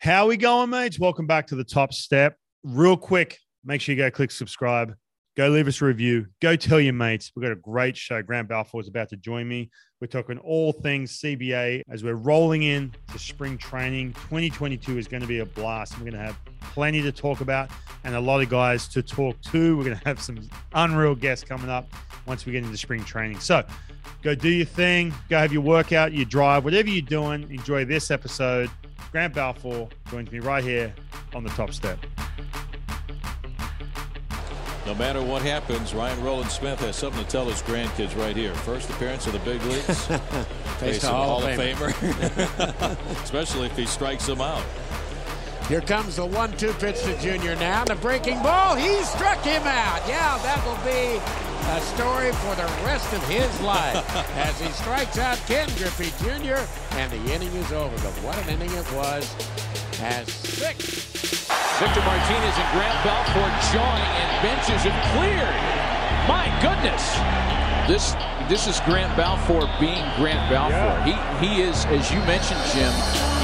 How we going, mates? Welcome back to the top step. Real quick, make sure you go click subscribe. Go leave us a review. Go tell your mates. We've got a great show. Grant Balfour is about to join me. We're talking all things CBA as we're rolling in to spring training. 2022 is going to be a blast. We're going to have plenty to talk about and a lot of guys to talk to. We're going to have some unreal guests coming up once we get into spring training. So go do your thing. Go have your workout, your drive, whatever you're doing. Enjoy this episode. Grant Balfour joins me right here on the top step. No matter what happens, Ryan Rowland Smith has something to tell his grandkids right here. First appearance of the big leagues. Face a Hall Hall of of Famer. Especially if he strikes them out. Here comes the one-two pitch to Junior now. The breaking ball. He struck him out. Yeah, that will be a story for the rest of his life as he strikes out Ken Griffey Jr. and the inning is over. But what an inning it was. As six. Victor Martinez and Grant Balfour join and benches have cleared. My goodness. This this is Grant Balfour being Grant Balfour. He he is, as you mentioned, Jim,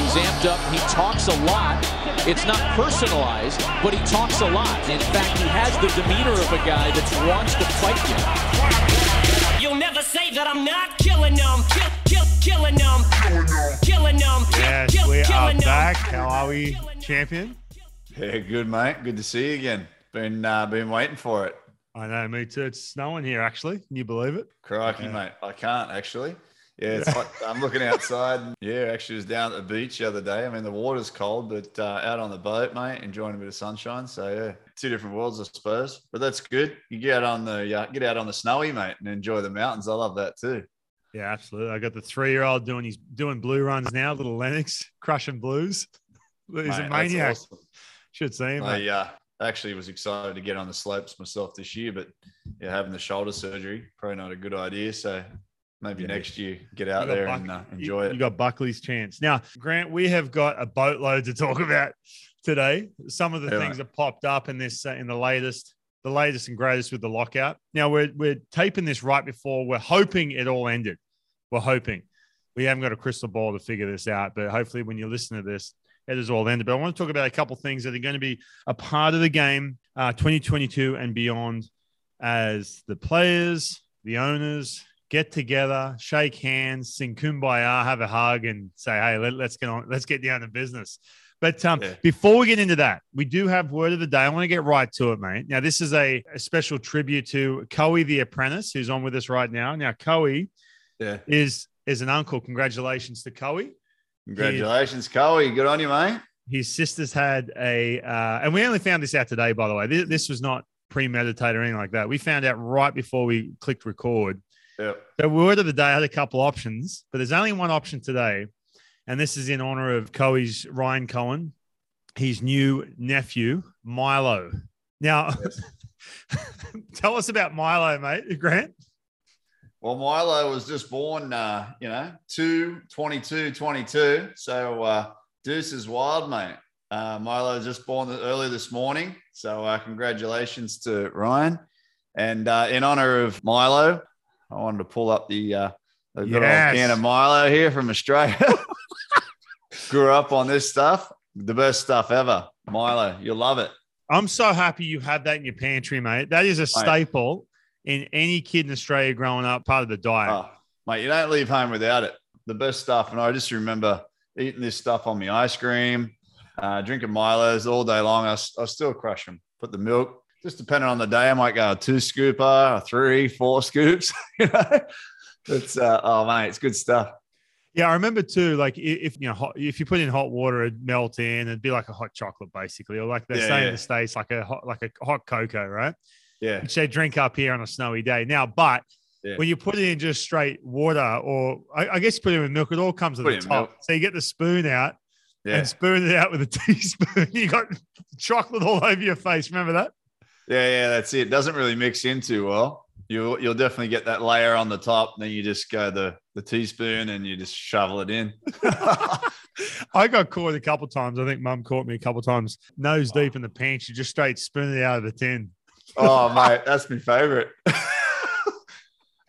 he's amped up. He talks a lot. It's not personalized, but he talks a lot. In fact, he has the demeanor of a guy that wants to fight you. You'll never say that I'm not killing them. Kill, kill, killing them. Killing them. Yes, kill, we are them. back. How are we, champion? Yeah, good mate. Good to see you again. Been uh, been waiting for it. I know, me too. It's snowing here, actually. Can you believe it? Crikey, Yeah. mate. I can't actually. Yeah, it's hot. I'm looking outside. Yeah, actually was down at the beach the other day. I mean, the water's cold, but uh, out on the boat, mate, enjoying a bit of sunshine. So yeah, two different worlds, I suppose. But that's good. You get out on the uh, get out on the snowy, mate, and enjoy the mountains. I love that too. Yeah, absolutely. I got the three-year-old doing he's doing blue runs now, little Lennox crushing blues. He's Mate, a maniac. awesome. Should see him. I mate. uh, actually was excited to get on the slopes myself this year, but yeah, having the shoulder surgery probably not a good idea. So maybe Yeah. next year get out there Buck- and uh, enjoy You it. You got Buckley's chance. Now, Grant, we have got a boatload to talk about today. Some of the Yeah, things that popped up in this uh, in the latest, the latest and greatest with the lockout. Now we're we're taping this right before we're hoping it all ended. We're hoping. We haven't got a crystal ball to figure this out, but hopefully when you listen to this, it is all ended. But I want to talk about a couple things that are going to be a part of the game, uh, 2022 and beyond, as the players, the owners get together, shake hands, sing kumbaya, have a hug, and say, "Hey, let, us get on, let's get down to business." But um, Yeah. before we get into that, we do have word of the day. I want to get right to it, mate. Now, this is a, a special tribute to Coe the apprentice, who's on with us right now. Now, Coe Yeah. is is an uncle. Congratulations to Coe. Congratulations, Coey. Good on you, mate. his sister's had a, uh, and we only found this out today, by the way. This, this was not premeditated or anything like that. We found out right before we clicked record. Yep. The word of the day I had a couple options, but there's only one option today, and this is in honor of Coey's Ryan Cohen, his new nephew Milo. Now, tell us about Milo, mate. Grant. Well, Milo was just born, uh, you know, 2 22 22. So uh, Deuce is wild, mate. Uh, Milo just born early this morning. So uh, congratulations to Ryan. And uh, in honor of Milo, I wanted to pull up the, uh, the good Yes. old can of Milo here from Australia. Grew up on this stuff. The best stuff ever. Milo, you'll love it. I'm so happy you have that in your pantry, mate. That is a staple in any kid in Australia growing up, part of the diet. Oh, mate, you don't leave home without it. The best stuff. And I just remember eating this stuff on my ice cream, uh, drinking Milos all day long. I, I still crush them. Put the milk, just depending on the day, I might go a two scooper, a three, four scoops. you know, it's, uh, oh, mate, it's good stuff. Yeah, I remember too. Like if you know, hot, if you put in hot water, it'd melt in. It'd be like a hot chocolate, basically, or like they Yeah, say in the states, like a hot, like a hot cocoa, right? Yeah. Which they drink up here on a snowy day. Now, but Yeah. when you put it in just straight water, or I, I guess you put it in milk, it all comes at Put the top. milk. So you get the spoon out Yeah. and spoon it out with a teaspoon. You got chocolate all over your face. Remember that? Yeah. Yeah. That's it. Doesn't really mix in too well. You'll, you'll definitely get that layer on the top. Then you just go the, the teaspoon and you just shovel it in. I got caught a couple times. I think mum caught me a couple times, nose deep in the pants. You just straight spoon it out of the tin. Oh, mate, that's my favorite.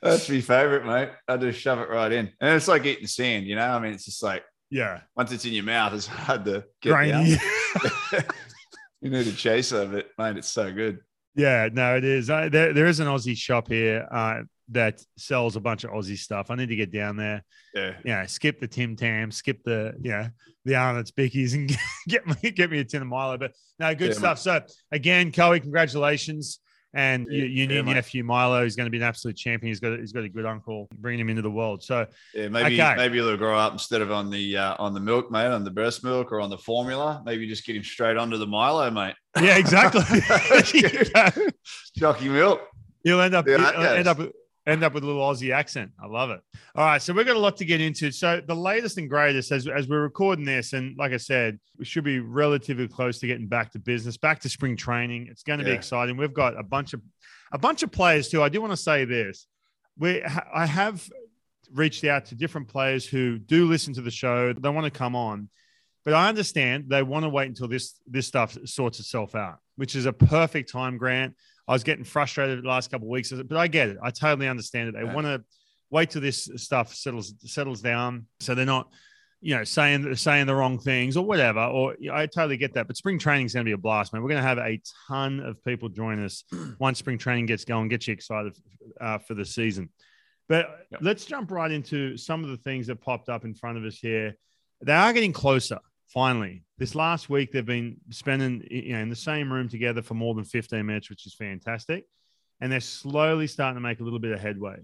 that's my favorite, mate. I just shove it right in. And it's like eating sand, you know? I mean, it's just like Yeah. Once it's in your mouth, it's hard to get Grainy. down. you need a chase of it, mate. It's so good. Yeah, no, it is. There, there is an Aussie shop here uh, that sells a bunch of Aussie stuff. I need to get down there. Yeah. Yeah, skip the Tim Tam, skip the yeah the Arnott's Bickies, and get me get me a tin of Milo. But no, good Yeah, stuff. So again, Coey, congratulations. And you, you Yeah, new mate. nephew Milo is going to be an absolute champion. He's got he's got a good uncle bringing him into the world. So Yeah, maybe Okay. maybe he'll grow up instead of on the uh, on the milk, mate, on the breast milk or on the formula. Maybe just get him straight onto the Milo, mate. yeah, exactly. Jockey milk. You'll end up Yeah, you'll end up end up with a little Aussie accent. I love it. All right, so we've got a lot to get into. So the latest and greatest as as we're recording this, and like I said, we should be relatively close to getting back to business, back to spring training. It's going to be exciting. We've got a bunch of a bunch of players too. I do want to say this: we I have reached out to different players who do listen to the show. They want to come on. But I understand they want to wait until this this stuff sorts itself out, which is a perfect time, Grant. I was getting frustrated the last couple of weeks, but I get it. I totally understand it. They Yeah. want to wait till this stuff settles settles down, so they're not, you know, saying saying the wrong things or whatever. Or you know, I totally get that. But spring training is going to be a blast, man. We're going to have a ton of people join us once spring training gets going. Get you excited uh, for the season. But Yep. let's jump right into some of the things that popped up in front of us here. They are getting closer. Finally, this last week they've been spending you know in the same room together for more than 15 minutes, which is fantastic, and they're slowly starting to make a little bit of headway.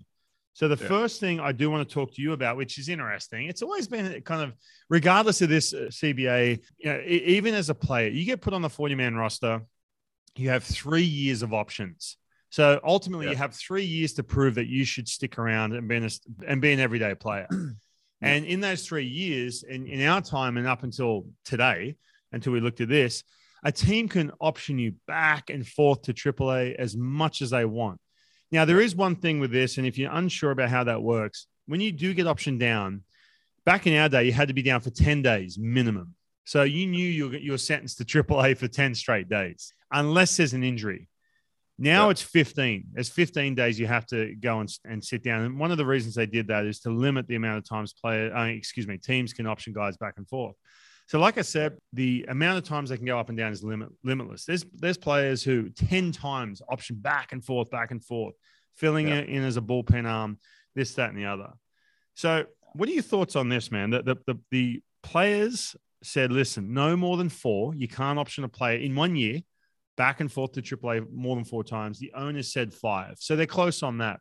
So the Yeah. first thing I do want to talk to you about, which is interesting, it's always been kind of regardless of this uh, CBA, you know, even as a player, you get put on the 40 man roster, you have three years of options. So ultimately, Yeah. you have three years to prove that you should stick around and be an, and be an everyday player. And in those three years, in, in our time and up until today, until we looked at this, a team can option you back and forth to AAA as much as they want. Now, there is one thing with this, and if you're unsure about how that works, when you do get optioned down, back in our day, you had to be down for 10 days minimum. So you knew you were, you were sentenced to AAA for 10 straight days, unless there's an injury. Now Yeah. it's 15. There's 15 days you have to go and, and sit down. And one of the reasons they did that is to limit the amount of times player, uh, excuse me, teams can option guys back and forth. So, like I said, the amount of times they can go up and down is limit, limitless. There's there's players who 10 times option back and forth, back and forth, filling Yeah. it in as a bullpen arm, this, that, and the other. So, what are your thoughts on this, man? The, the, the, the players said, listen, no more than four. You can't option a player in one year back and forth to AAA more than four times. The owners said five. So they're close on that.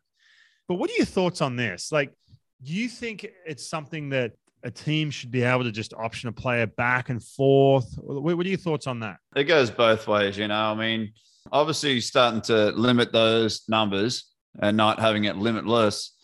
But what are your thoughts on this? Like, do you think it's something that a team should be able to just option a player back and forth? What, what are your thoughts on that? It goes both ways, you know. I mean, obviously starting to limit those numbers and not having it limitless,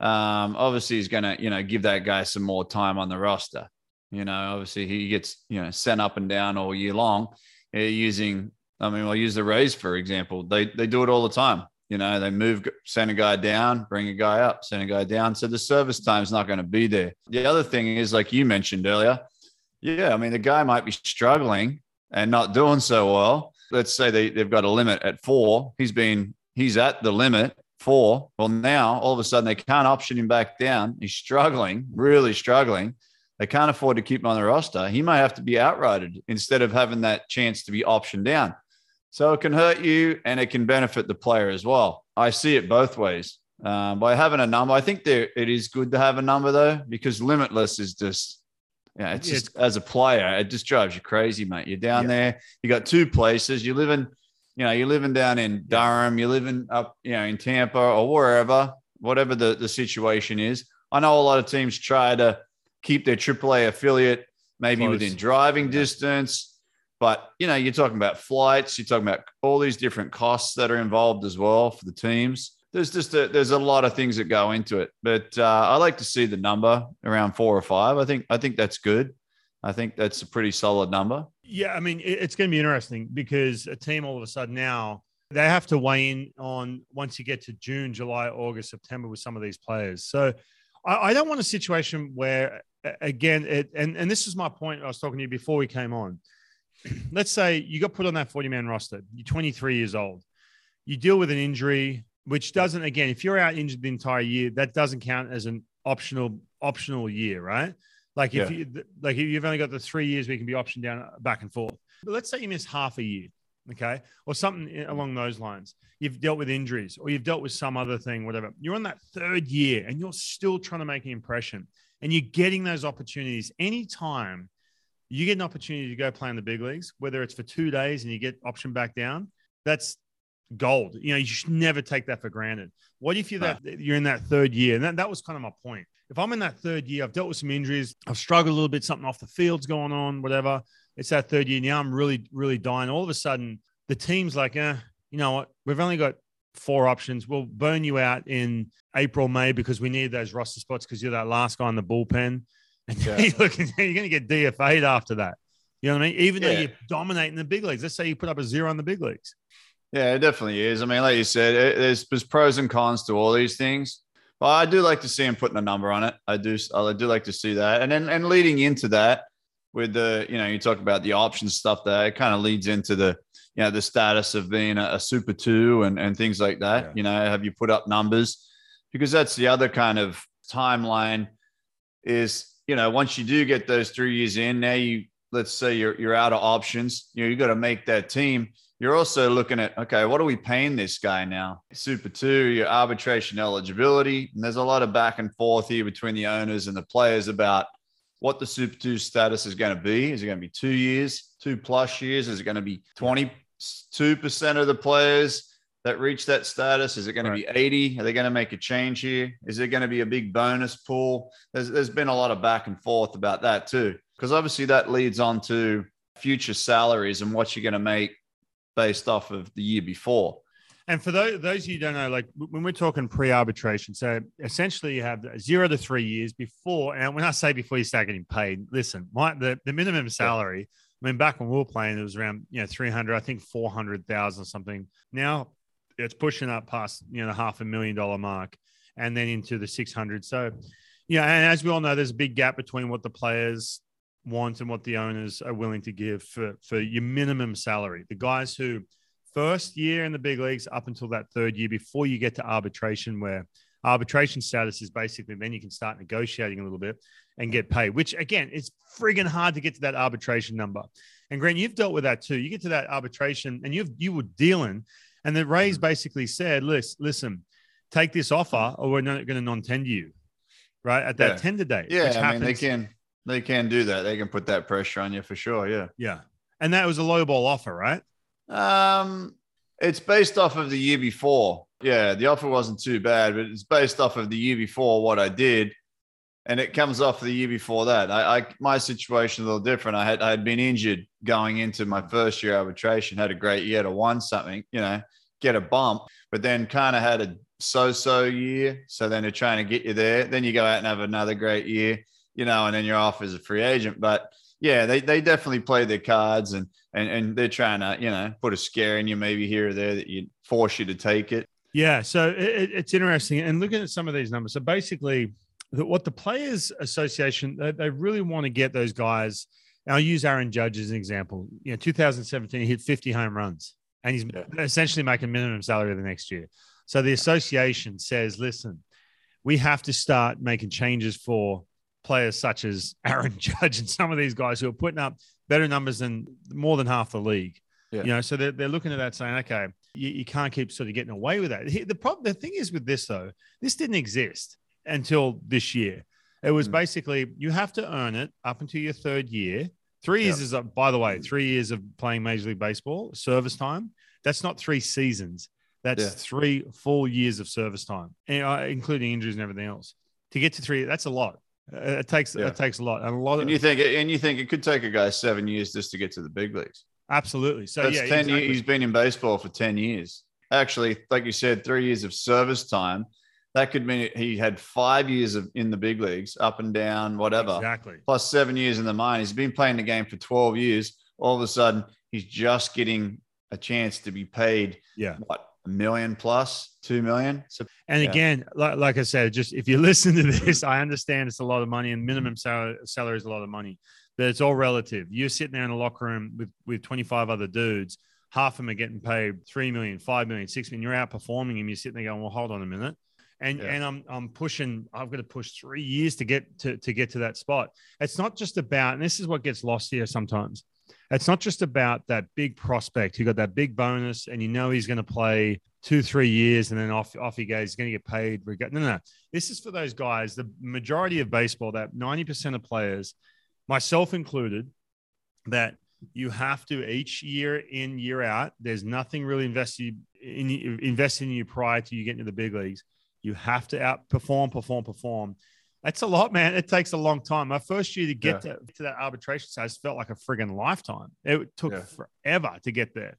um, obviously is going to, you know, give that guy some more time on the roster. You know, obviously he gets, you know, sent up and down all year long uh, using, I mean, I'll use the Rays, for example. They, they do it all the time. You know, they move, send a guy down, bring a guy up, send a guy down. So the service time is not going to be there. The other thing is, like you mentioned earlier, yeah, I mean, the guy might be struggling and not doing so well. Let's say they, they've got a limit at four. He's been, he's at the limit four. Well, now all of a sudden they can't option him back down. He's struggling, really struggling. They can't afford to keep him on the roster. He may have to be outrighted instead of having that chance to be optioned down. So it can hurt you and it can benefit the player as well. I see it both ways. Um, by having a number, I think there it is good to have a number though, because limitless is just, yeah, it's Yeah, just as a player, it just drives you crazy, mate. You're down Yeah. there, you got two places, you're living, you know, you're living down in Durham, you're living up, you know, in Tampa or wherever, whatever the, the situation is. I know a lot of teams try to keep their AAA affiliate maybe Close. within driving distance. But you know, you're talking about flights, you're talking about all these different costs that are involved as well for the teams. There's just a, there's a lot of things that go into it. But uh, I like to see the number around four or five. I think I think that's good. I think that's a pretty solid number. Yeah, I mean, it's going to be interesting because a team all of a sudden now they have to weigh in on once you get to June, July, August, September with some of these players. So I, I don't want a situation where, again, it, and and this is my point. I was talking to you before we came on. Let's say you got put on that forty man roster. You're 23 years old. You deal with an injury, which doesn't. Again, if you're out injured the entire year, that doesn't count as an optional optional year, right? Like if Yeah. you like if you've only got the three years where you can be optioned down back and forth. But let's say you miss half a year, okay, or something along those lines. You've dealt with injuries or you've dealt with some other thing, whatever. You're on that third year and you're still trying to make an impression, and you're getting those opportunities anytime you get an opportunity to go play in the big leagues, whether it's for two days and you get option back down. That's gold. You know, you should never take that for granted. What if you're that you're in that third year? And that, that was kind of my point. If I'm in that third year, I've dealt with some injuries, I've struggled a little bit, something off the field's going on, whatever. It's that third year. Now I'm really, really dying. All of a sudden, the team's like, eh, you know what? We've only got four options. We'll burn you out in April, May because we need those roster spots because you're that last guy in the bullpen. Yeah. you're looking, you're going to get DFA'd after that. You know what I mean? Even though you're dominating the big leagues, let's say you put up a zero in the big leagues. Yeah, it definitely is. I mean, like you said, it, there's there's pros and cons to all these things. But I do like to see him putting a number on it. I do. I do like to see that, and then and leading into that with the you know you talk about the option stuff there, it kind of leads into the you know the status of being a, a super two and and things like that. Yeah. You know, have you put up numbers? Because that's the other kind of timeline is you know once you do get those three years in, now you let's say you're you're out of options. You know, you got to make that team. You're also looking at okay what are we paying this guy now? Super two your arbitration eligibility. And there's a lot of back and forth here between the owners and the players about what the super two status is going to be. Is it going to be two years two plus years? Is it going to be 22% of the players that reach that status is it going to be 80 are they going to make a change here is it going to be a big bonus pool there's, there's been a lot of back and forth about that too because obviously that leads on to future salaries and what you're going to make based off of the year before. And for those, those of you who don't know, like when we're talking pre-arbitration, so essentially you have zero to three years before. And when I say before you start getting paid, listen, my the, the minimum salary. I mean, back when we were playing, it was around you know three hundred, I think four hundred thousand something. Now it's pushing up past you know the half a million dollar mark, and then into the six hundred. So, yeah, and as we all know, there's a big gap between what the players want and what the owners are willing to give for for your minimum salary. The guys who first year in the big leagues up until that third year before you get to arbitration, where arbitration status is basically then you can start negotiating a little bit and get paid, which again, it's friggin' hard to get to that arbitration number. And Grant, you've dealt with that too. You get to that arbitration and you've you were dealing, and the Rays basically said, listen, listen, take this offer or we're not going to non-tender you. Right at that Yeah. tender date. Yeah, I mean they can they can do that. They can put that pressure on you for sure. Yeah. Yeah. And that was a low ball offer, right? Um, it's based off of the year before. Yeah, the offer wasn't too bad, but it's based off of the year before what I did, and it comes off the year before that. I, I my situation a little different. I had I had been injured going into my first year arbitration. Had a great year to won something, you know, get a bump, but then kind of had a so-so year. So then they're trying to get you there. Then you go out and have another great year, you know, and then you're off as a free agent. But yeah, they, they definitely play their cards and, and and they're trying to, you know, put a scare in you maybe here or there that you force you to take it. Yeah, so it, it- it's interesting, and looking at some of these numbers. So basically, the, what the Players Association they, they really want to get those guys. I'll use Aaron Judge as an example. You know, 2017 he hit 50 home runs, and he's Yeah. essentially making minimum salary the next year. So the association says, listen, we have to start making changes for players such as Aaron Judge and some of these guys who are putting up better numbers than more than half the league. Yeah. You know, so they're, they're looking at that saying, okay, you, you can't keep sort of getting away with that. The problem, the thing is with this though, this didn't exist until this year. It was Mm. basically you have to earn it up until your third year. Three years is, a, by the way, three years of playing Major League Baseball service time. That's not three seasons. That's Yeah. three full years of service time, uh, including injuries and everything else. To get to three, that's a lot. Uh, it takes Yeah. it takes a lot, and a lot of And you think and you think it could take a guy seven years just to get to the big leagues. absolutely. So That's yeah, 10 exactly. years. He's been in baseball for 10 years. Actually, like you said, three years of service time. That could mean he had five years of in the big leagues, up and down, whatever. exactly. plus seven years in the mine. He's been playing the game for 12 years. All of a sudden, he's just getting a chance to be paid Yeah. what a million plus, two million. So And Yeah. again, like, like I said, just if you listen to this, I understand it's a lot of money and minimum salary, salary is a lot of money, but it's all relative. You're sitting there in a locker room with, with 25 other dudes, half of them are getting paid 3 million, 5 million, 6 million. You're outperforming him. You're sitting there going, well, hold on a minute. And Yeah. and I'm I'm pushing. I've got to push three years to get to to get to that spot. It's not just about, and this is what gets lost here sometimes. It's not just about that big prospect who got that big bonus, and you know he's going to play two three years, and then off off he goes. He's going to get paid. No, no, no. This is for those guys. The majority of baseball, that ninety percent of players, myself included, that you have to each year in year out. There's nothing really invested in investing in you prior to you getting to the big leagues. You have to outperform, perform, perform. That's a lot, man. It takes a long time. My first year to get to, to that arbitration status felt like a friggin' lifetime. It took Yeah. forever to get there.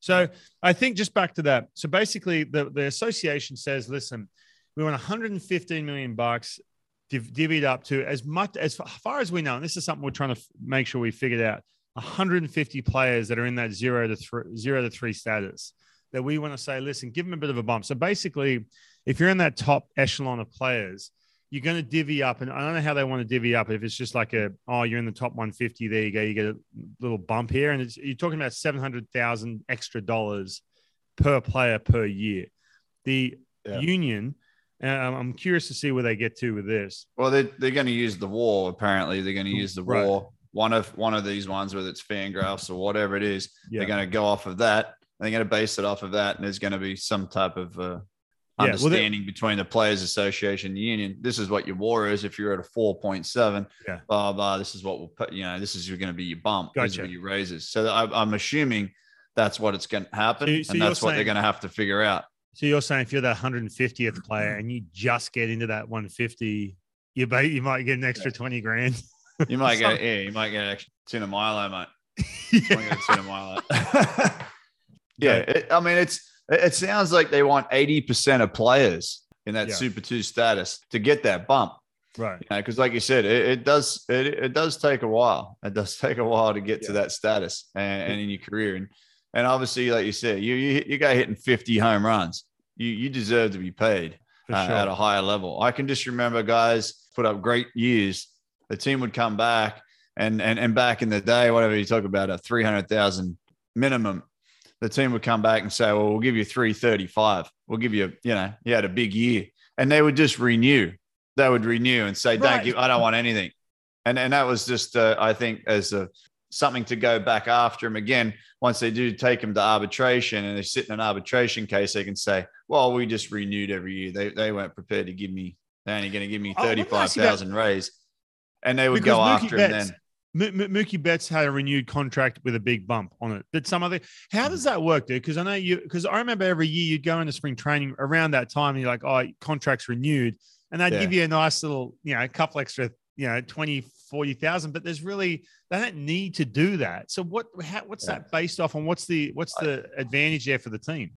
So I think just back to that. So basically, the, the association says, listen, we want 115 million bucks div- divvied up to as much as far as we know. And this is something we're trying to f- make sure we figured out. 150 players that are in that zero to three, zero to three status that we want to say, listen, give them a bit of a bump. So basically, if you're in that top echelon of players, you're going to divvy up, and I don't know how they want to divvy up. If it's just like a, oh, you're in the top 150, there you go, you get a little bump here, and it's, you're talking about 700,000 extra dollars per player per year. The Yeah. union, uh, I'm curious to see where they get to with this. Well, they're, they're going to use the war. Apparently, they're going to use the Right. war. One of one of these ones, whether it's Fangraphs or whatever it is, Yeah. they're going to go off of that. They're going to base it off of that, and there's going to be some type of uh, Yeah, well, understanding between the Players Association and the union. This is what your war is. If you're at a four point seven, Yeah. blah blah. This is what we'll put. You know, this is going to be your bump. These Gotcha. are your raises. So I, I'm assuming that's what it's going to happen, So you- so and that's what they're going to have to figure out. So you're saying if you're that 150th player and you just get into that 150, you ba- you might get an extra 20 grand. You might get yeah, you might get an extra Tina Milo, mate. Yeah. I'm gonna sit a mile out. yeah, it, I mean, it's it sounds like they want eighty percent of players in that Yeah. Super Two status to get that bump. Right. You know, because like you said, it, it does it, it does take a while. It does take a while to get to that status and, and in your career, and and obviously, like you said, you you, you got hitting fifty home runs. You you deserve to be paid uh, sure. at a higher level. I can just remember guys put up great years. The team would come back, and and and back in the day, whatever you talk about, a three hundred thousand minimum. The team would come back and say, "Well, we'll give you three thirty-five. We'll give you, you know, you had a big year," and they would just renew. They would renew and say, Right. "Thank you, I don't want anything." And and that was just, uh, I think, as a something to go back after him again. Once they do take him to arbitration and they sit in an arbitration case, they can say, "Well, we just renewed every year. They they weren't prepared to give me. They're only going to give me Oh, let me thirty-five ask you about- thousand raise." And they would Because go Mookie after him Betts- then. M- Mookie Betts had a renewed contract with a big bump on it. Did some other? How does that work, dude? Because I know you. Because I remember every year you'd go into spring training around that time, and you're like, "Oh, contract's renewed," and they'd Yeah. give you a nice little, you know, a couple extra, you know, 20, 40,000. But there's really they don't need to do that. So what? How, what's Yeah. that based off on? What's the what's the advantage there for the team?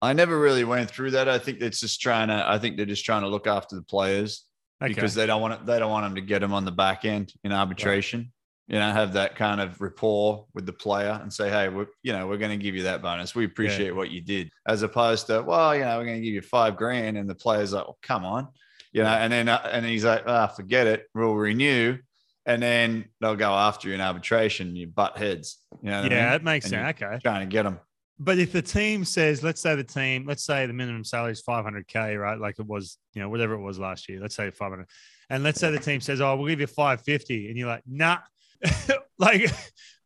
I never really went through that. I think it's just trying to. I think they're just trying to look after the players Okay. because they don't want it, they don't want them to get them on the back end in arbitration. You know, have that kind of rapport with the player and say, "Hey, we're you know we're going to give you that bonus. We appreciate what you did," as opposed to, "Well, you know, we're going to give you five grand," and the player's like, "Well, come on," you know, and then uh, and he's like, "Ah, forget it. We'll renew." And then they'll go after you in arbitration. You butt heads. You know what I yeah, mean? it makes And sense. Okay. Trying to get them. But if the team says, let's say the team, let's say the minimum salary is 500k, right? Like it was, you know, whatever it was last year. Let's say 500, and let's say the team says, oh, we'll give you 550, and you're like, nah. like,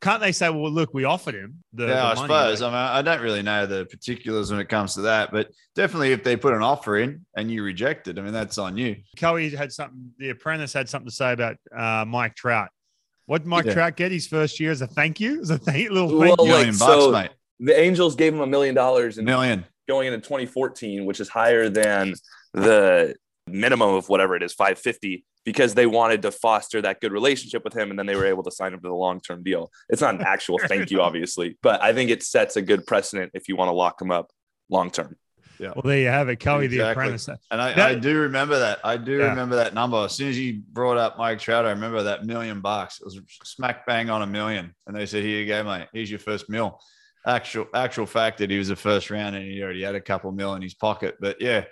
can't they say, well, look, we offered him the, yeah, the I money, suppose. like- I mean, I don't really know the particulars when it comes to that, but definitely if they put an offer in and you reject it, I mean, that's on you. Cowie had something. The apprentice had something to say about uh, Mike Trout. What did Mike Yeah. Trout get his first year as a thank you? As a thank little Well, thank you. like, Million bucks, so- mate. The Angels gave him a million dollars and Million. going into 2014, which is higher than the minimum of whatever it is, 550, because they wanted to foster that good relationship with him, and then they were able to sign him to the long-term deal. It's not an actual thank you, obviously, but I think it sets a good precedent if you want to lock him up long-term. Yeah. Well, there you have it, Cowie, the Exactly. apprentice. And I, That- I do remember that. I do Yeah. remember that number. As soon as you brought up Mike Trout, I remember that million bucks. It was smack bang on a million. And they said, Here you go, mate. Here's your first mil. Actual actual fact that he was the first round and he already had a couple mil in his pocket. But yeah,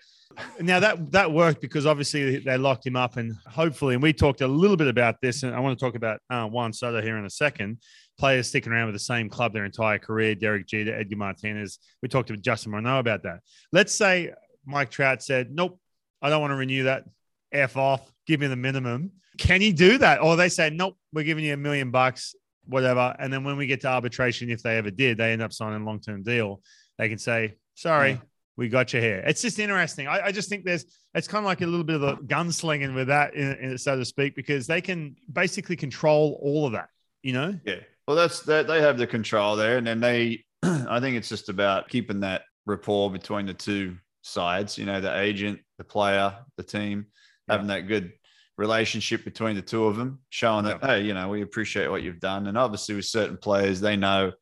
Now that that worked because obviously they locked him up, and hopefully, and we talked a little bit about this, and I want to talk about uh, Juan Soto here in a second. Players sticking around with the same club their entire career, Derek Jeter, Edgar Martinez. We talked to Justin Morneau about that. Let's say Mike Trout said, "Nope, I don't want to renew that. F off. Give me the minimum. Can you do that? Or they say, nope, we're giving you a million bucks, whatever. And then when we get to arbitration, if they ever did, they end up signing a long term deal. They can say, sorry, Yeah. We got you here. It's just interesting. I, I just think there's, it's kind of like a little bit of a gunslinging with that, in, in, so to speak, because they can basically control all of that, you know? Yeah. Well, that's that they have the control there, and then they. I think it's just about keeping that rapport between the two sides. You know, the agent, the player, the team, having that good relationship between the two of them, showing that hey, you know, we appreciate what you've done, and obviously with certain players, they know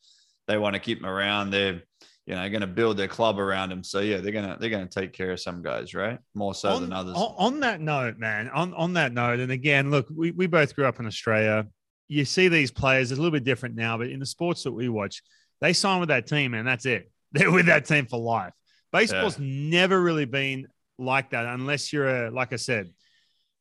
they want to keep them around. They're you know going to build their club around them. So yeah, they're gonna they're gonna take care of some guys, right? More so on, than others. On, on that note, man, on, on that note, and again, look, we, we both grew up in Australia. You see these players, it's a little bit different now, but in the sports that we watch, they sign with that team, and that's it. They're with that team for life. Baseball's never really been like that unless you're a, like I said,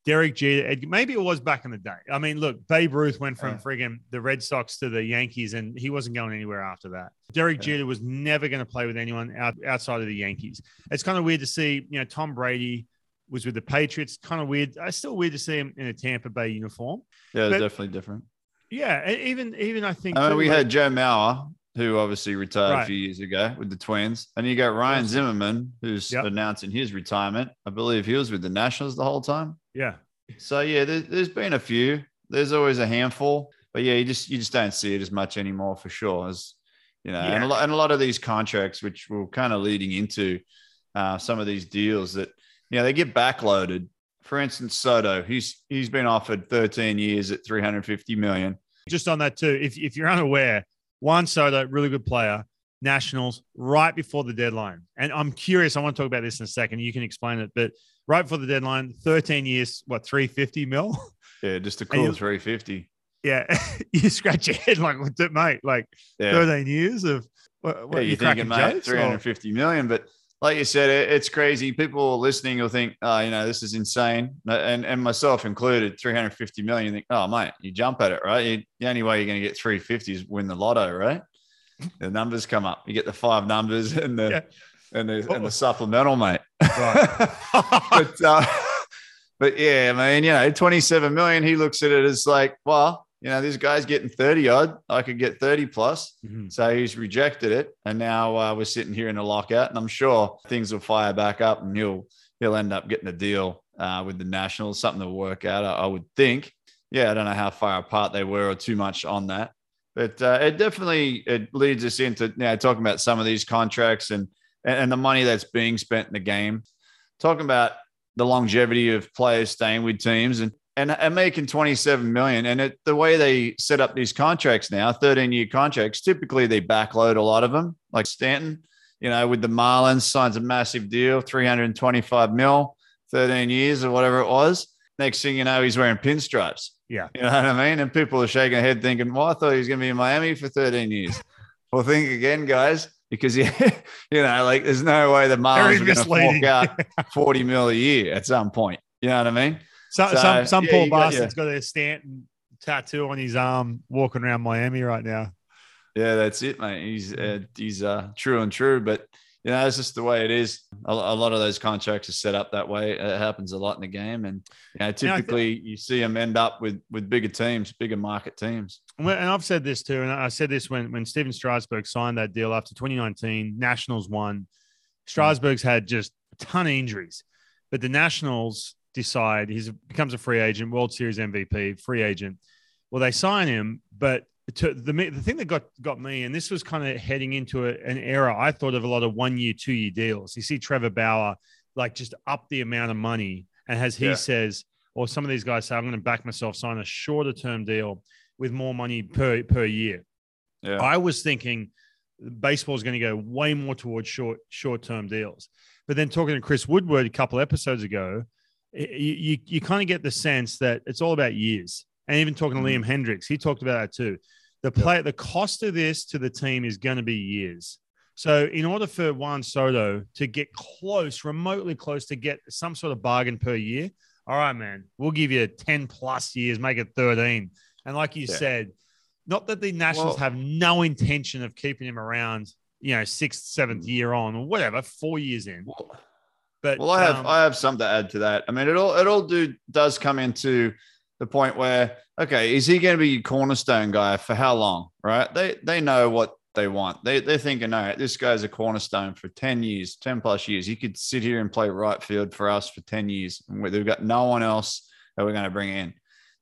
Derek Jeter. Maybe it was back in the day. I mean, look, Babe Ruth went from Yeah. friggin' the Red Sox to the Yankees, and he wasn't going anywhere after that. Derek Yeah. Jeter was never going to play with anyone out, outside of the Yankees. It's kind of weird to see, you know, Tom Brady was with the Patriots. Kind of weird. It's still weird to see him in a Tampa Bay uniform. yeah, but- definitely different. Yeah, even even I think I mean, too, we like- had Joe Mauer, who obviously retired Right. a few years ago with the Twins, and you got Ryan Zimmerman, who's Yep. announcing his retirement. I believe he was with the Nationals the whole time. yeah, So yeah, there, there's been a few. There's always a handful, but yeah, you just you just don't see it as much anymore for sure. As you know, and, a lot, and a lot of these contracts, which we're kind of leading into uh, some of these deals that you know they get backloaded. For instance, Soto, he's he's been offered 13 years at 350 million. just on that too. If if you're unaware, Juan Soto, really good player, Nationals right before the deadline. And I'm curious. I want to talk about this in a second. You can explain it, but right before the deadline, 13 years, what 350 mil? Yeah, just a cool you- 350. yeah, you scratch your head like, mate? Like Yeah. 13 years of what, what yeah, you you're cracking thinking, mate, jokes? or- 350 million. But like you said, it, it's crazy. People listening will think, oh, you know, this is insane. And and myself included, 350 million. You think, oh, mate, you jump at it, right? You, the only way you're going to get 350 is win the lotto, right? The numbers come up. You get the five numbers and the Yeah. and the Oh. and the supplemental, mate. Right. but uh, but yeah, I mean, you know, 27 million. He looks at it as like, well, you know, this guy's getting 30 odd. I could get 30 plus. Mhm. So he's rejected it, and now uh, we're sitting here in a lockout, and I'm sure things will fire back up, and he'll he'll end up getting a deal uh, with the Nationals, something to work out. I, I would think. Yeah, I don't know how far apart they were or too much on that, but uh, it definitely it leads us into you know, talking about some of these contracts and and, and the money that's being spent in the game. Talking about the longevity of players staying with teams and and, and making 27 million. And it, the way they set up these contracts now, 13 year contracts, typically they backload a lot of them, like Stanton, you know, with the Marlins signs a massive deal, 325 mil, 13 years or whatever it was. Next thing you know, he's wearing pinstripes. Yeah. You know what I mean? And people are shaking their head thinking, well, I thought he was going to be in Miami for 13 years. well, think again, guys, because, yeah, you know, like there's no way the Very Marlins are going to fork out 40 mil a year at some point. You know what I mean? So, So, some some yeah, poor bastard's got a Stanton tattoo on his arm, walking around Miami right now. Yeah, that's it, mate. He's uh, he's uh, true and true, but you know, it's just the way it is. A, a lot of those contracts are set up that way. It happens a lot in the game, and you know, typically you see them end up with with bigger teams, bigger market teams. And and I've said this too, and I said this when when Stephen Strasburg signed that deal after 2019, Nationals won. Strasburg's had just a ton of injuries, but the Nationals decide he becomes a free agent, World Series MVP, free agent. Well, they sign him, but to the the thing that got got me, and this was kind of heading into a, an era I thought of a lot of one year, two year deals. You see Trevor Bauer like just up the amount of money, and as he Yeah. says, or some of these guys say, I'm going to back myself, sign a shorter term deal with more money per per year. Yeah, I was thinking baseball is going to go way more towards short short term deals. But then talking to Chris Woodward a couple episodes ago, you you, you kind of get the sense that it's all about years. And even talking to mm. Liam Hendriks, he talked about that too. The play, the cost of this to the team is going to be years. So, in order for Juan Soto to get close, remotely close to get some sort of bargain per year, all right, man, we'll give you 10 plus years, make it 13. And like you Yeah. said, not that the Nationals Well- have no intention of keeping him around, you know, sixth, seventh mm. year on or whatever, four years in. Well, But Well, I have um, I have something to add to that. I mean, it all it all do does come into the point where okay, is he going to be your cornerstone guy for how long? Right? They they know what they want. They they're thinking, all right, this guy's a cornerstone for ten years, ten plus years. He could sit here and play right field for us for ten years, and we've got no one else that we're going to bring in.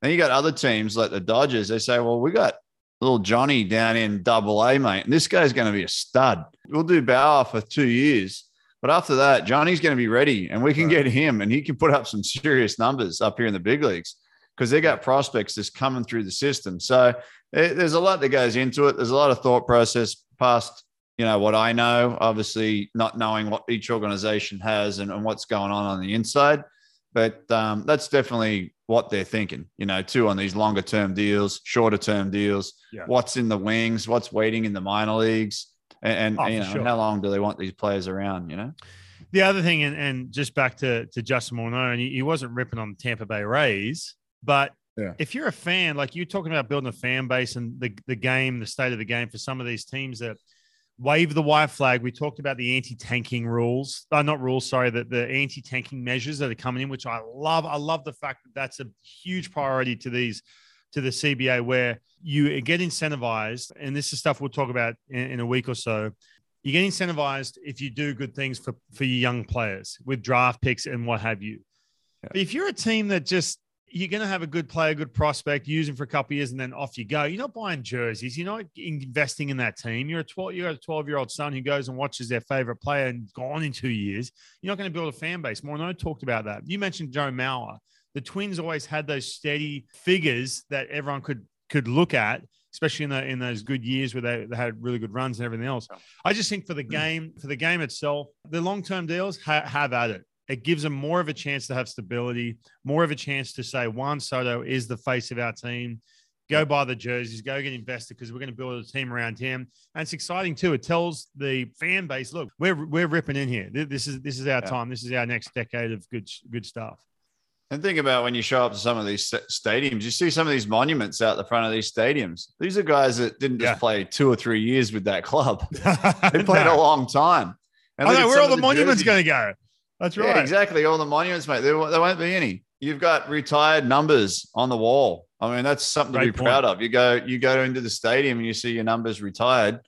Then you got other teams like the Dodgers. They say, well, we got little Johnny down in Double A, mate, and this guy's going to be a stud. We'll do Bauer for two years. But after that, Johnny's going to be ready and we can get him and he can put up some serious numbers up here in the big leagues because they got prospects that's coming through the system. So eh, there's a lot that goes into it. There's a lot of thought process past, you know, what I know, obviously not knowing what each organization has and, and what's going on on the inside. But um, that's definitely what they're thinking, you know, too, on these longer term deals, shorter term deals, Yeah. what's in the wings, what's waiting in the minor leagues. And, and Oh, you know, sure. how long do they want these players around? You know, The other thing, and, and just back to, to Justin Morneau, and he, he wasn't ripping on the Tampa Bay Rays, but Yeah. if you're a fan, like you're talking about building a fan base and the, the game, the state of the game for some of these teams that wave the white flag. We talked about the anti-tanking rules, uh, not rules, sorry, the, the anti-tanking measures that are coming in, which I love. I love the fact that that's a huge priority to these to the CBA where you get incentivized, and this is stuff we'll talk about in, in a week or so you get incentivized if you do good things for for your young players with draft picks and what have you. But if you're a team that just you're going to have a good player, good prospect, use him for a couple of years, and then off you go. You're not buying jerseys. You're not investing in that team. You're a 12. You got a 12 year old son who goes and watches their favorite player and gone in two years. You're not going to build a fan base. Morneau talked about that. You mentioned Joe Mauer. The Twins always had those steady figures that everyone could could look at, especially in the in those good years where they, they had really good runs and everything else. I just think for the hmm. game, for the game itself, the long term deals ha- have at it. It gives them more of a chance to have stability, more of a chance to say Juan Soto is the face of our team. Go buy the jerseys, go get invested because we're going to build a team around him. And it's exciting too. It tells the fan base, look, we're we're ripping in here. This is this is our Yeah. time. This is our next decade of good good stuff. And think about when you show up to some of these stadiums, you see some of these monuments out the front of these stadiums. These are guys that didn't just Yeah. play two or three years with that club. They played a long time. I look oh, know where some all of the, monuments going to go. That's right. Yeah, exactly. All the monuments, mate. There, there won't be any. You've got retired numbers on the wall. I mean, that's something to be point. proud of. You go, you go into the stadium and you see your numbers retired.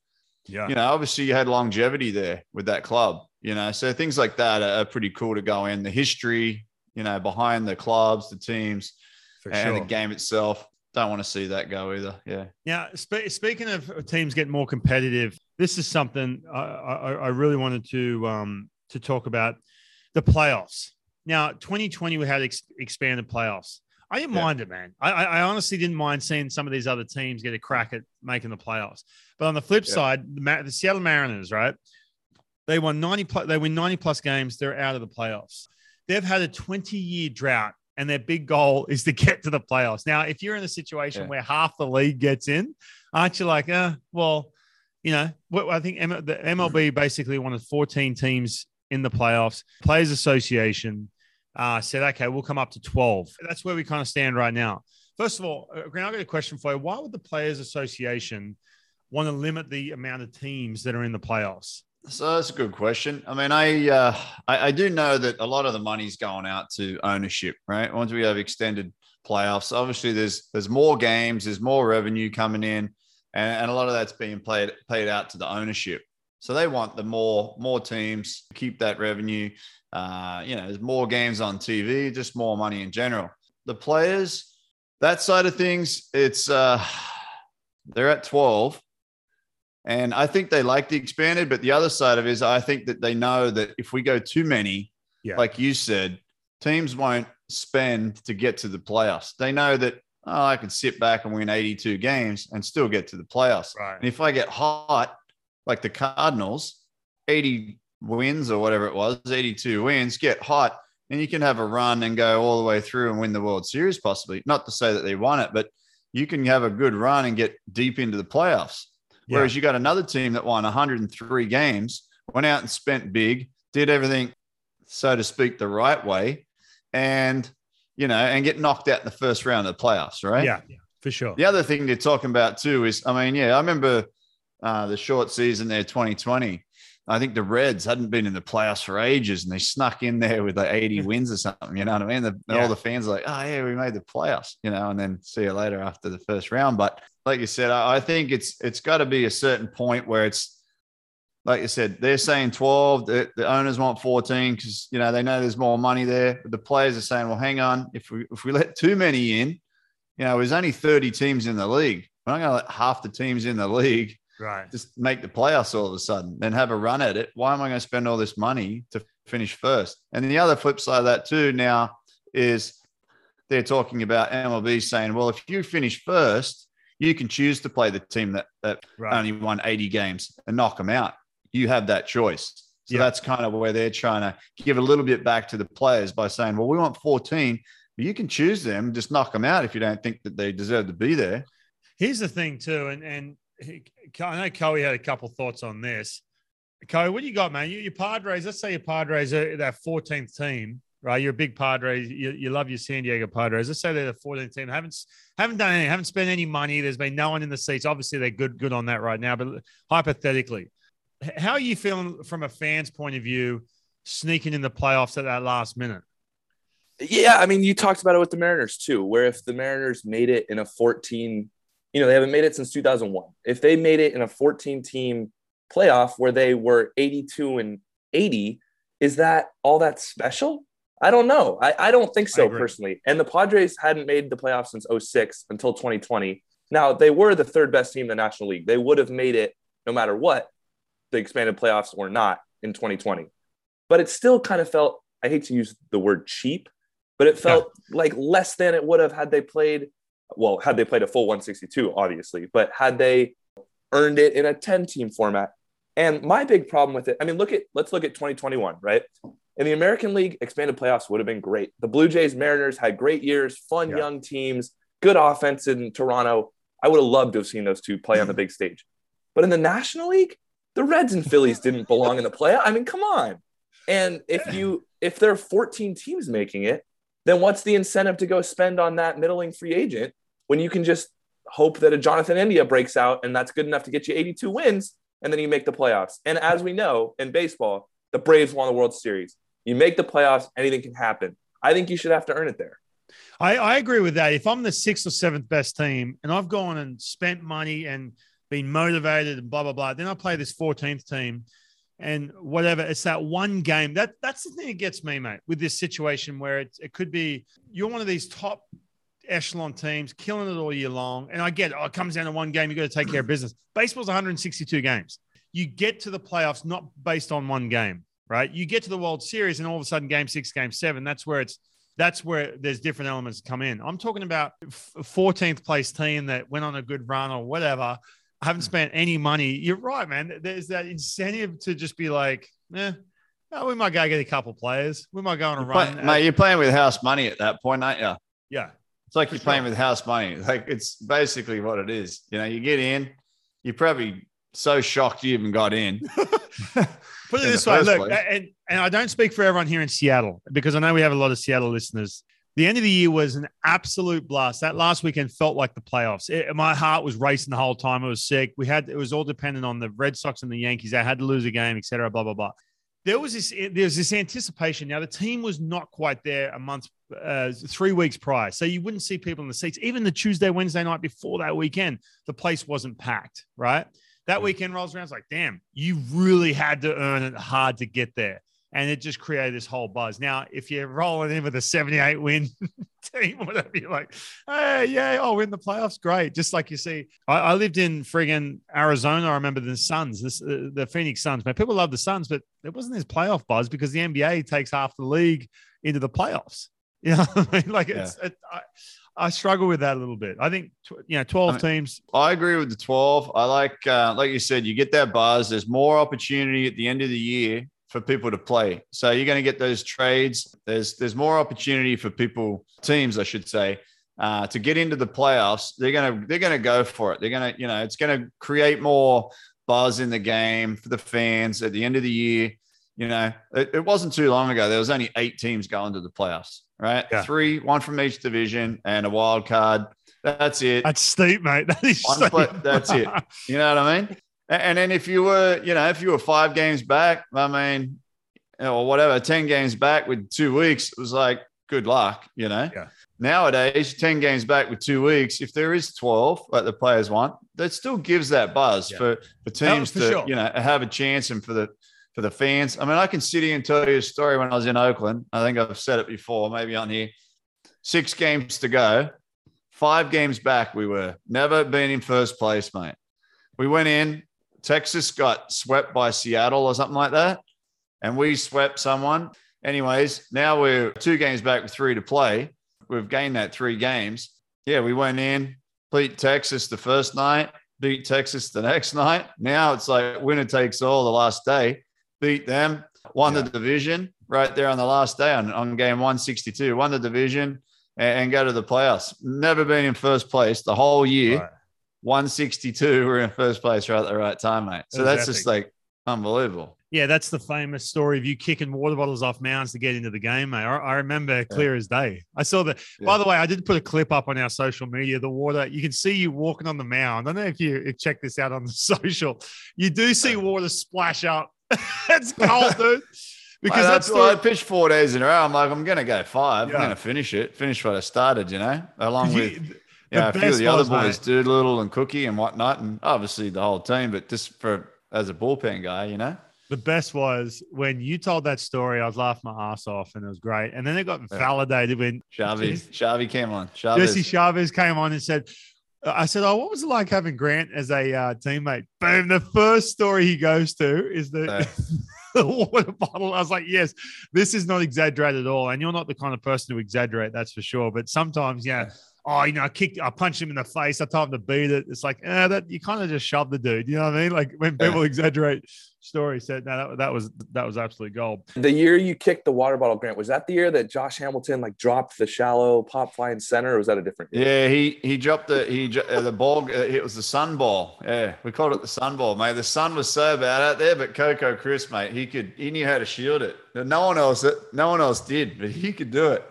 Yeah. You know, obviously you had longevity there with that club. You know, so things like that are, are pretty cool to go in. The history, you know, behind the clubs, the teams, For and sure. the game itself. Don't want to see that go either. Yeah. Now, spe- speaking of teams getting more competitive, this is something I, I, I really wanted to um, to talk about the playoffs. Now, 2020 we had ex- expanded playoffs. I didn't Yeah. mind it, man. I, I honestly didn't mind seeing some of these other teams get a crack at making the playoffs. But on the flip Yeah. side, the, the Seattle Mariners, right? They won 90 plus, they win 90 plus games. They're out of the playoffs. They've had a 20 year drought, and their big goal is to get to the playoffs. Now, if you're in a situation Yeah. where half the league gets in, aren't you like, uh, well, you know, I think the MLB basically wanted 14 teams in the playoffs. Players Association uh, said, okay, we'll come up to 12. That's where we kind of stand right now. First of all, uh, Grant, I've got a question for you. Why would the Players Association want to limit the amount of teams that are in the playoffs? So that's a good question. I mean, I, uh, I I do know that a lot of the money's going out to ownership, right? Once we have extended playoffs, obviously there's there's more games, there's more revenue coming in, and, and a lot of that's being played paid out to the ownership. So they want the more more teams to keep that revenue. Uh, you know, there's more games on TV, just more money in general. The players, that side of things, it's uh, they're at 12 and I think they like the expanded, but the other side of it is I think that they know that if we go too many, Yeah. like you said, teams won't spend to get to the playoffs. They know that, oh, I can sit back and win 82 games and still get to the playoffs. Right. And if I get hot, like the Cardinals, 80 wins or whatever it was, 82 wins, get hot, and you can have a run and go all the way through and win the World Series, possibly. Not to say that they won it, but you can have a good run and get deep into the playoffs. Yeah. Whereas you got another team that won 103 games, went out and spent big, did everything, so to speak, the right way, and you know, and get knocked out in the first round of the playoffs, right? Yeah, yeah for sure. The other thing they're talking about too is, I mean, yeah, I remember uh, the short season there, 2020. I think the Reds hadn't been in the playoffs for ages, and they snuck in there with like 80 wins or something. You know what I mean? The, Yeah. All the fans are like, "Oh yeah, we made the playoffs," you know, and then see you later after the first round. But like you said, I, I think it's it's got to be a certain point where it's like you said, they're saying 12. The, the owners want 14 because you know they know there's more money there. But the players are saying, well, hang on, if we if we let too many in, you know, there's only 30 teams in the league. We're not going to let half the teams in the league Right. just make the playoffs all of a sudden, and have a run at it. Why am I going to spend all this money to finish first? And the other flip side of that too now is they're talking about MLB saying, well, if you finish first, you can choose to play the team that that Right. only won 80 games and knock them out. You have that choice. So Yeah. that's kind of where they're trying to give a little bit back to the players by saying, well, we want 14, but you can choose them, just knock them out if you don't think that they deserve to be there. Here's the thing too, and and I know Coey had a couple thoughts on this. Coey, what do you got, man? You, your Padres. Let's say your Padres are that 14th team, right? You're a big Padres. You, you love your San Diego Padres. Let's say they're the 14th team. Haven't haven't done any. Haven't spent any money. There's been no one in the seats. Obviously, they're good good on that right now. But hypothetically, how are you feeling from a fan's point of view, sneaking in the playoffs at that last minute? Yeah, I mean, you talked about it with the Mariners too, where if the Mariners made it in a 14, you know, they haven't made it since 2001. If they made it in a 14 team playoff where they were 82 and 80, is that all that special? I don't know. I, I don't think so personally. And the Padres hadn't made the playoffs since 06 until 2020. Now, they were the third best team in the National League. They would have made it no matter what, the expanded playoffs or not in 2020. But it still kind of felt, I hate to use the word cheap, but it felt like less than it would have had they played. Well, had they played a full 162, obviously, but had they earned it in a 10 team format. And my big problem with it, I mean, look at let's look at 2021, right? In the American League, expanded playoffs would have been great. The Blue Jays, Mariners had great years, fun Yeah. young teams, good offense in Toronto. I would have loved to have seen those two play on the big stage. But in the National League, the Reds and Phillies didn't belong in the play. I mean, come on. And if you if there are 14 teams making it, then what's the incentive to go spend on that middling free agent when you can just hope that a Jonathan India breaks out and that's good enough to get you 82 wins and then you make the playoffs. And as we know in baseball, the Braves won the World Series. You make the playoffs, anything can happen. I think you should have to earn it there. I, I agree with that. If I'm the sixth or seventh best team and I've gone and spent money and been motivated and blah blah blah, then I play this 14th team and whatever. It's that one game that that's the thing that gets me, mate. With this situation where it, it could be you're one of these top echelon teams killing it all year long, and I get it, oh, it comes down to one game. you've got to take care of business. Baseball's 162 games. You get to the playoffs not based on one game, right? You get to the World Series and all of a sudden, game six, game seven. That's where it's that's where there's different elements come in. I'm talking about f- 14th place team that went on a good run or whatever. I haven't spent any money. You're right, man. There's that incentive to just be like, eh, oh, we might go get a couple players. We might go on a Play- run. mate, you're playing with house money at that point, aren't you? yeah. It's like you're playing with house money. Like it's basically what it is. You know, you get in, you're probably so shocked you even got in. Put it in this way, look, place. and, and I don't speak for everyone here in Seattle because I know we have a lot of Seattle listeners. The end of the year was an absolute blast. That last weekend felt like the playoffs. It- my heart was racing the whole time. I was sick. We had it was all dependent on the Red Sox and the Yankees. They had to lose a game, etc. blah blah blah. There was this there was this anticipation. Now the team was not quite there a month, uh, three weeks prior, so you wouldn't see people in the seats. Even the Tuesday, Wednesday night before that weekend, the place wasn't packed. Right, that weekend rolls around. It's like, damn, you really had to earn it hard to get there. And it just created this whole buzz. Now, if you're rolling in with a 78 win team, whatever, you're like, hey, yeah, I'll win the playoffs. Great. Just like you see, I, I lived in friggin' Arizona. I remember the Suns, this, uh, the Phoenix Suns. Man, people love the Suns, but there wasn't this playoff buzz because the NBA takes half the league into the playoffs. You know I mean? Like, it's, it, I, I struggle with that a little bit. I think, you know, 12 I mean- teams. I agree with the 12. I like, uh, like you said, you get that buzz. There's more opportunity at the end of the year for people to play. So you're going to get those trades. There's there's more opportunity for people, teams, I should say, uh, to get into the playoffs. They're gonna they're gonna go for it. They're gonna you know it's going to create more buzz in the game for the fans at the end of the year. You know, it, it wasn't too long ago. There was only eight teams going to the playoffs, right? Yeah. Three, one from each division, and a wild card. That's it. That's steep, mate. That is One steep. play- that's it. You know what I mean? And then if you were, you know, if you were five games back, I mean, or whatever, 10 games back with two weeks, it was like, good luck, you know? Yeah. Nowadays, 10 games back with two weeks, if there is 12, like the players want, that still gives that buzz Yeah. for, for teams for to, sure. you know, have a chance and for the, for the fans. I mean, I can sit here and tell you a story when I was in Oakland. I think I've said it before, maybe on here. Six games to go, five games back, we were never been in first place, mate. We went in, Texas got swept by Seattle or something like that, and we swept someone. Anyways, now we're two games back with three to play. We've gained that three games. Yeah, we went in, beat Texas the first night, beat Texas the next night. Now it's like winner takes all the last day. Beat them, won the division right there on the last day on, on game 162, won the division and, and go to the playoffs. Never been in first place the whole year. Right. 162, we're in first place right at the right time, mate. So That that's just like unbelievable. Yeah, that's the famous story of you kicking water bottles off mounds to get into the game, mate. I, I remember clear as day. I saw the. By the way, I did put a clip up on our social media. The water, you can see you walking on the mound. I don't know if you if check this out on the social. You do see water splash up. it's cold, dude. Because Mate, that's that's why I pitched four days in a row. I'm like, I'm going to go five. Yeah. I'm going to finish it, finish what I started, you know, along with you- know, a few of the other boys, mate. Doolittle and Cookie and whatnot, and obviously the whole team. But just for as a bullpen guy, you know, the best was when you told that story. I was laughing my ass off, and it was great. And then it got validated when Yes. Sharvy came on. Chavez. Jesse Chavez came on and said, I said, Oh, what was it like having Grant as a uh, teammate? Boom. The first story he goes to is the, the water bottle. I was like, Yes, this is not exaggerated at all. And you're not the kind of person to exaggerate, that's for sure. But sometimes, yeah. Oh, you know, I kicked, I punched him in the face. I told him to beat it. It's like, eh, that you kind of just shoved the dude. You know what I mean? Like when Yeah. people exaggerate stories, said no, that, that was that was absolutely gold. The year you kicked the water bottle, Grant, was that the year that Josh Hamilton like dropped the shallow pop flying center, or was that a different year? Yeah, he he dropped the he dro- uh, the ball. Uh, it was the sun ball. Yeah, we called it the sun ball, mate. The sun was so bad out there, but Coco Crisp, mate, he could he knew how to shield it. No one else no one else did, but he could do it.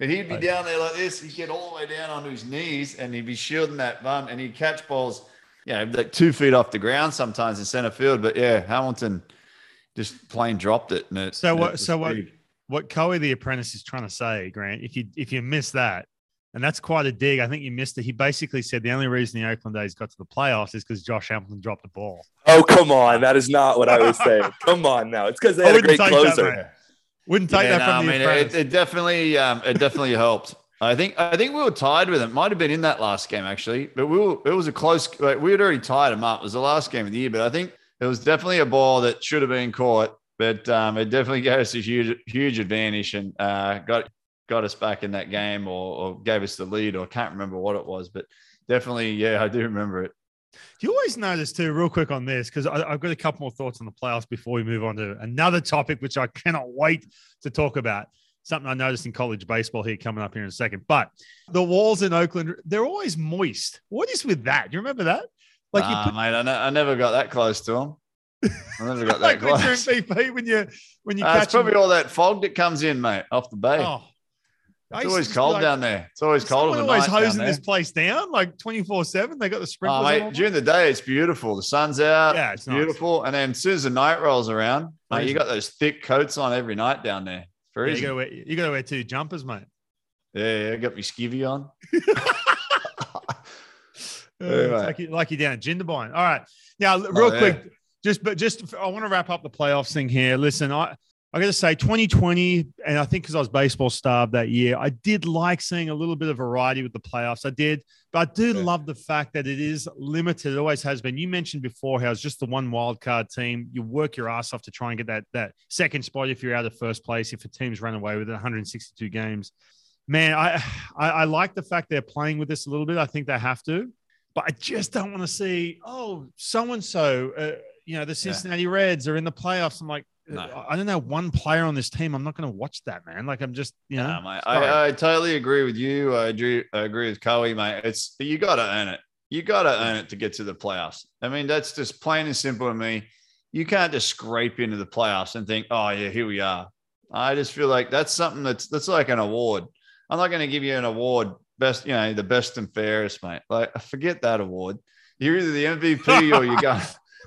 And he'd be down there like this. He'd get all the way down onto his knees, and he'd be shielding that bun, and he'd catch balls, you know, like two feet off the ground sometimes in center field. But yeah, Hamilton just plain dropped it. And it So what? was So what? big. What Coe the Apprentice is trying to say, Grant, if you if you miss that, and that's quite a dig. I think you missed it. He basically said the only reason the Oakland A's got to the playoffs is because Josh Hamilton dropped the ball. Oh, come on. That is not what I was saying. come on now. It's because they had a great take that, closer. Wouldn't take Yeah, that no, from the I mean, Apprentice. it, it definitely, um, it definitely helped. I think, I think we were tied with them. Might have been in that last game actually, but we were. It was a close. Like, we had already tied them up. It was the last game of the year, but I think it was definitely a ball that should have been caught. But um, it definitely gave us a huge, huge advantage and uh, got got us back in that game, or, or gave us the lead, or I can't remember what it was, but definitely, yeah, I do remember it. you always notice too, real quick on this, because I've got a couple more thoughts on the playoffs before we move on to another topic, which I cannot wait to talk about. Something I noticed in college baseball here coming up here in a second. But the walls in Oakland, they're always moist. What is with that? Do you remember that? Like you Nah, put mate, I, ne- I never got that close to them. I never got that like when in close. BP when you when you Uh, catch it's probably them- all that fog that comes in, mate, off the bay. Oh, it's always cold like, down there. It's always cold. At always hosing this place down like 24 7. They got the Oh, sprinklers. mate, on. during the day it's beautiful. The sun's out. Yeah, it's nice. beautiful. And then as soon as the night rolls around, mate, you got those thick coats on every night down there. Yeah, you gotta wear you gotta wear two jumpers, mate. Yeah, yeah, I got my skivvy on. Uh, Anyway. it's like, you, like you down at Jindabyne. All right. Now, l- real yeah. quick, just but just I want to wrap up the playoffs thing here. Listen, I I got to say 2020, and I think because I was baseball starved that year, I did like seeing a little bit of variety with the playoffs. I did, but I do Yeah. love the fact that it is limited. It always has been. You mentioned before how it's just the one wild card team. You work your ass off to try and get that that second spot if you're out of first place. If a team's run away with it, 162 games. Man, I, I I like the fact they're playing with this a little bit. I think they have to but I just don't want to see, oh, so and so, you know, the Cincinnati Reds are in the playoffs. I'm like, No. Uh, I don't know one player on this team. I'm not going to watch that, man. Like, I'm just, you know, Nah, mate. I, I totally agree with you. I agree, I agree with Cowie, mate. It's you got to earn it. You got to earn it to get to the playoffs. I mean, that's just plain and simple to me. You can't just scrape into the playoffs and think, oh yeah, here we are. I just feel like that's something that's that's like an award. I'm not going to give you an award best, you know, the best and fairest, mate. Like forget that award. You're either the MVP or you go.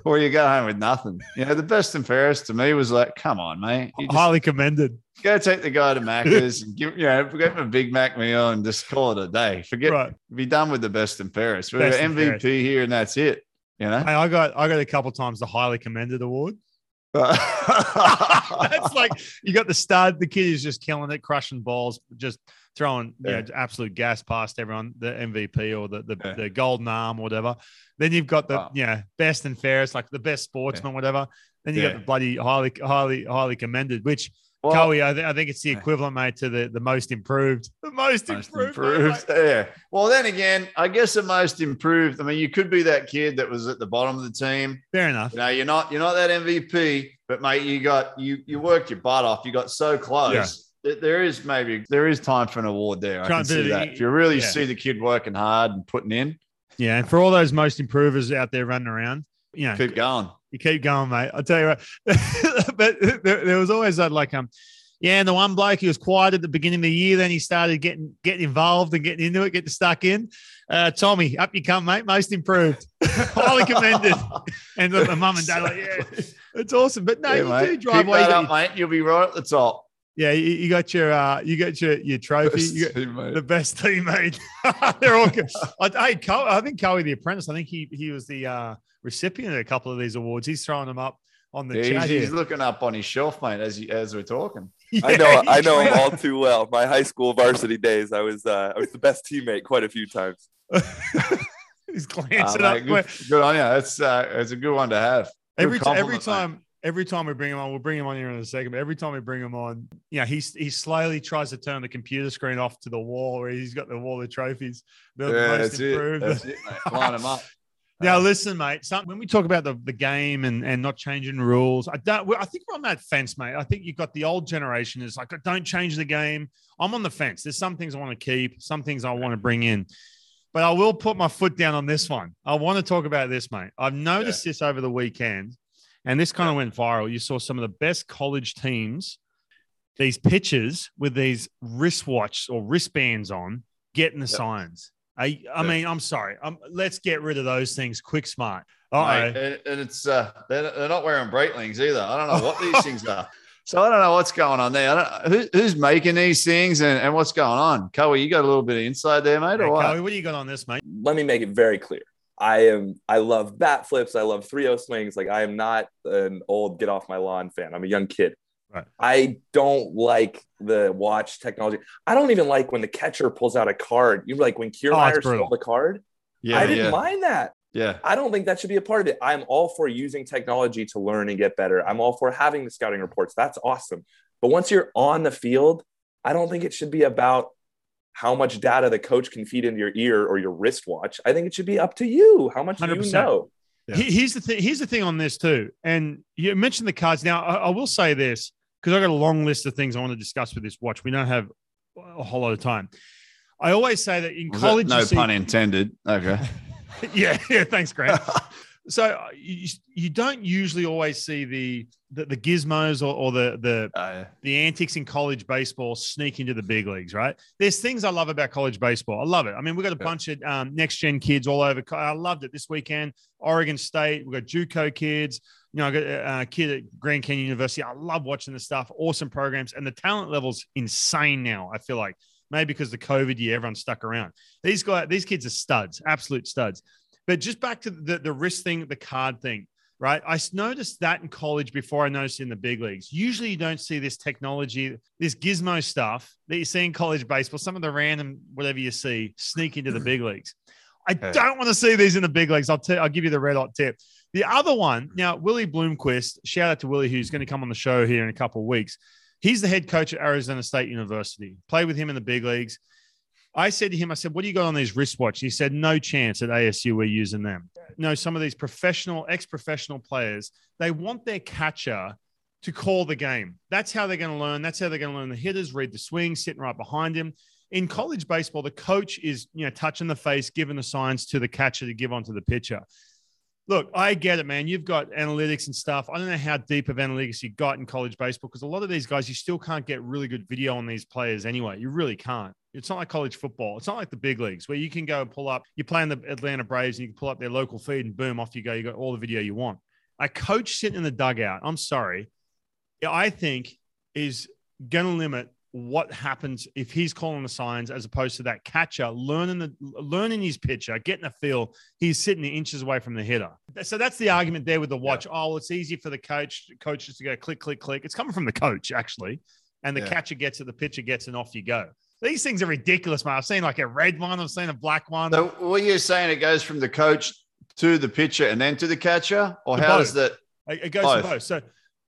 Or you go home with nothing. You know, the best and fairest to me was like, come on, mate. Just Highly commended. go take the guy to Macca's and give, you know, get him a Big Mac meal and just call it a day. Forget, Right. be done with the best and fairest. We're Best MVP fairest. here and that's it. You know? Hey, I got I got a couple times the highly commended award. That's like you got the stud, the kid is just killing it, crushing balls, just throwing you know, absolute gas past everyone, the MVP or the the, Yeah. the golden arm or whatever. Then you've got the Wow. yeah best and fairest, like the best sportsman, whatever. Then you Yeah. got the bloody highly highly highly commended, which Well, I, th- I think it's the equivalent, mate, to the the most improved. The most, most improved. improved. Yeah. Well, then again, I guess the most improved. I mean, you could be that kid that was at the bottom of the team. Fair enough. You know, you're not you're not that MVP, but mate, you got you you worked your butt off. You got so close. There- is maybe there is time for an award there. I can see that. If you really yeah. see the kid working hard and putting in, Yeah, and for all those most improvers out there running around, you know, keep going. You keep going, mate. I'll tell you what. but there, there was always that like um, yeah, and the one bloke he was quiet at the beginning of the year, then he started getting getting involved and getting into it, getting stuck in. Uh, Tommy, up you come, mate. Most improved, highly commended. And the, the mum and dad like, yeah, it's awesome. But no, Yeah, you mate. do drive Keep away. You that got up, mate. You'll be right at the top. Yeah, you, you got your uh, you got your your trophy. You got, the best teammate. They're all good. I, hey, Col- I think Coey the Apprentice. I think he he was the uh, recipient of a couple of these awards. He's throwing them up on the Yeah, chat he's, he's looking up on his shelf, mate, as you, as we're talking. I know, I know him all too well. My high school varsity days, I was, uh, I was the best teammate quite a few times. He's glancing mate, up. good, good on you. That's uh, it's a good one to have. Good every every time every time we bring him on, we'll bring him on here in a second. But every time we bring him on, yeah, he he slowly tries to turn the computer screen off to the wall where he's got the wall of trophies. The Yeah, most that's it. improved. That's it, mate. Line them up. Now, listen, mate. Some, when we talk about the, the game and, and not changing rules, I don't. I think we're on that fence, mate. I think you've got the old generation is like, don't change the game. I'm on the fence. There's some things I want to keep, some things I want to bring in, but I will put my foot down on this one. I want to talk about this, mate. I've noticed this over the weekend, and this kind of went viral. You saw some of the best college teams, these pitchers with these wristwatch or wristbands on, getting the signs. I, I Yeah. mean, I'm sorry. Um, let's get rid of those things quick, smart. Mate, and, and it's uh, they're, they're not wearing Breitling either. I don't know what these things are. So I don't know what's going on there. I don't who, who's making these things and, and what's going on. Coey, you got a little bit of insight there, mate, Hey, or what? Chloe, what do you got on this, mate? let me make it very clear. I am I love bat flips, I love 3-0 swings. Like I am not an old get off my lawn fan. I'm a young kid. Right. I don't like the watch technology. I don't even like when the catcher pulls out a card. You like when Oh, Kiermaier brutal. stole the card. Yeah, I didn't yeah, mind that. yeah. I don't think that should be a part of it. I'm all for using technology to learn and get better. I'm all for having the scouting reports. That's awesome. But once you're on the field, I don't think it should be about how much data the coach can feed into your ear or your wristwatch. I think it should be up to you. How much do you 100%. know? Yeah. He- Here's the thing. Here's the thing on this too. And you mentioned the cards. Now, I, I will say this because I got a long list of things I want to discuss with this watch. We don't have a whole lot of time. I always say that in Was that- college, no you see- pun intended. Okay. yeah, yeah. Thanks, Grant. so uh, you, you don't usually always see the the, the gizmos or, or the the Oh, the antics in college baseball sneak into the big leagues, right? There's things I love about college baseball. I love it. I mean, we've got a Yeah. bunch of um, next gen kids all over. I loved it this weekend. Oregon State, we've got JUCO kids. You know, I got a a kid at Grand Canyon University. I love watching the stuff. Awesome programs, and the talent level's insane now. I feel like maybe because the COVID year, everyone's stuck around. These guys, these kids are studs, absolute studs. But just back to the the wrist thing, the card thing right? I noticed that in college before I noticed in the big leagues. Usually, you don't see this technology, this gizmo stuff that you see in college baseball. Some of the random whatever you see sneak into the big leagues. I don't want to see these in the big leagues. I'll tell. I'll give you the red hot tip. The other one now, Willie Bloomquist. Shout out to Willie, who's going to come on the show here in a couple of weeks. He's the head coach at Arizona State University. Played with him in the big leagues. I said to him, I said, "What do you got on these wristwatches?" He said, "No chance at ASU we're using them." No, some of these professional, ex-professional players, they want their catcher to call the game. That's how they're going to learn. That's how they're going to learn the hitters, read the swing, sitting right behind him. In college baseball, the coach is, you know, touching the face, giving the signs to the catcher to give onto the pitcher. Look, I get it, man. You've got analytics and stuff. I don't know how deep of analytics you got in college baseball because a lot of these guys, you still can't get really good video on these players anyway. You really can't. It's not like college football. It's not like the big leagues where you can go and pull up. You're playing the Atlanta Braves and you can pull up their local feed and boom, off you go. You got all the video you want. A coach sitting in the dugout, I'm sorry, I think is going to limit what happens if he's calling the signs as opposed to that catcher learning the learning his pitcher, getting a feel. He's sitting inches away from the hitter. So that's the argument there with the watch. Yeah. Oh, it's easy for the coach coaches to go click, click, click. It's coming from the coach actually, and the yeah. catcher gets it, the pitcher gets, and off you go. These things are ridiculous, man. I've seen like a red one, I've seen a black one. So what you're saying, it goes from the coach to the pitcher and then to the catcher, or how both. does that? It goes both. to both. So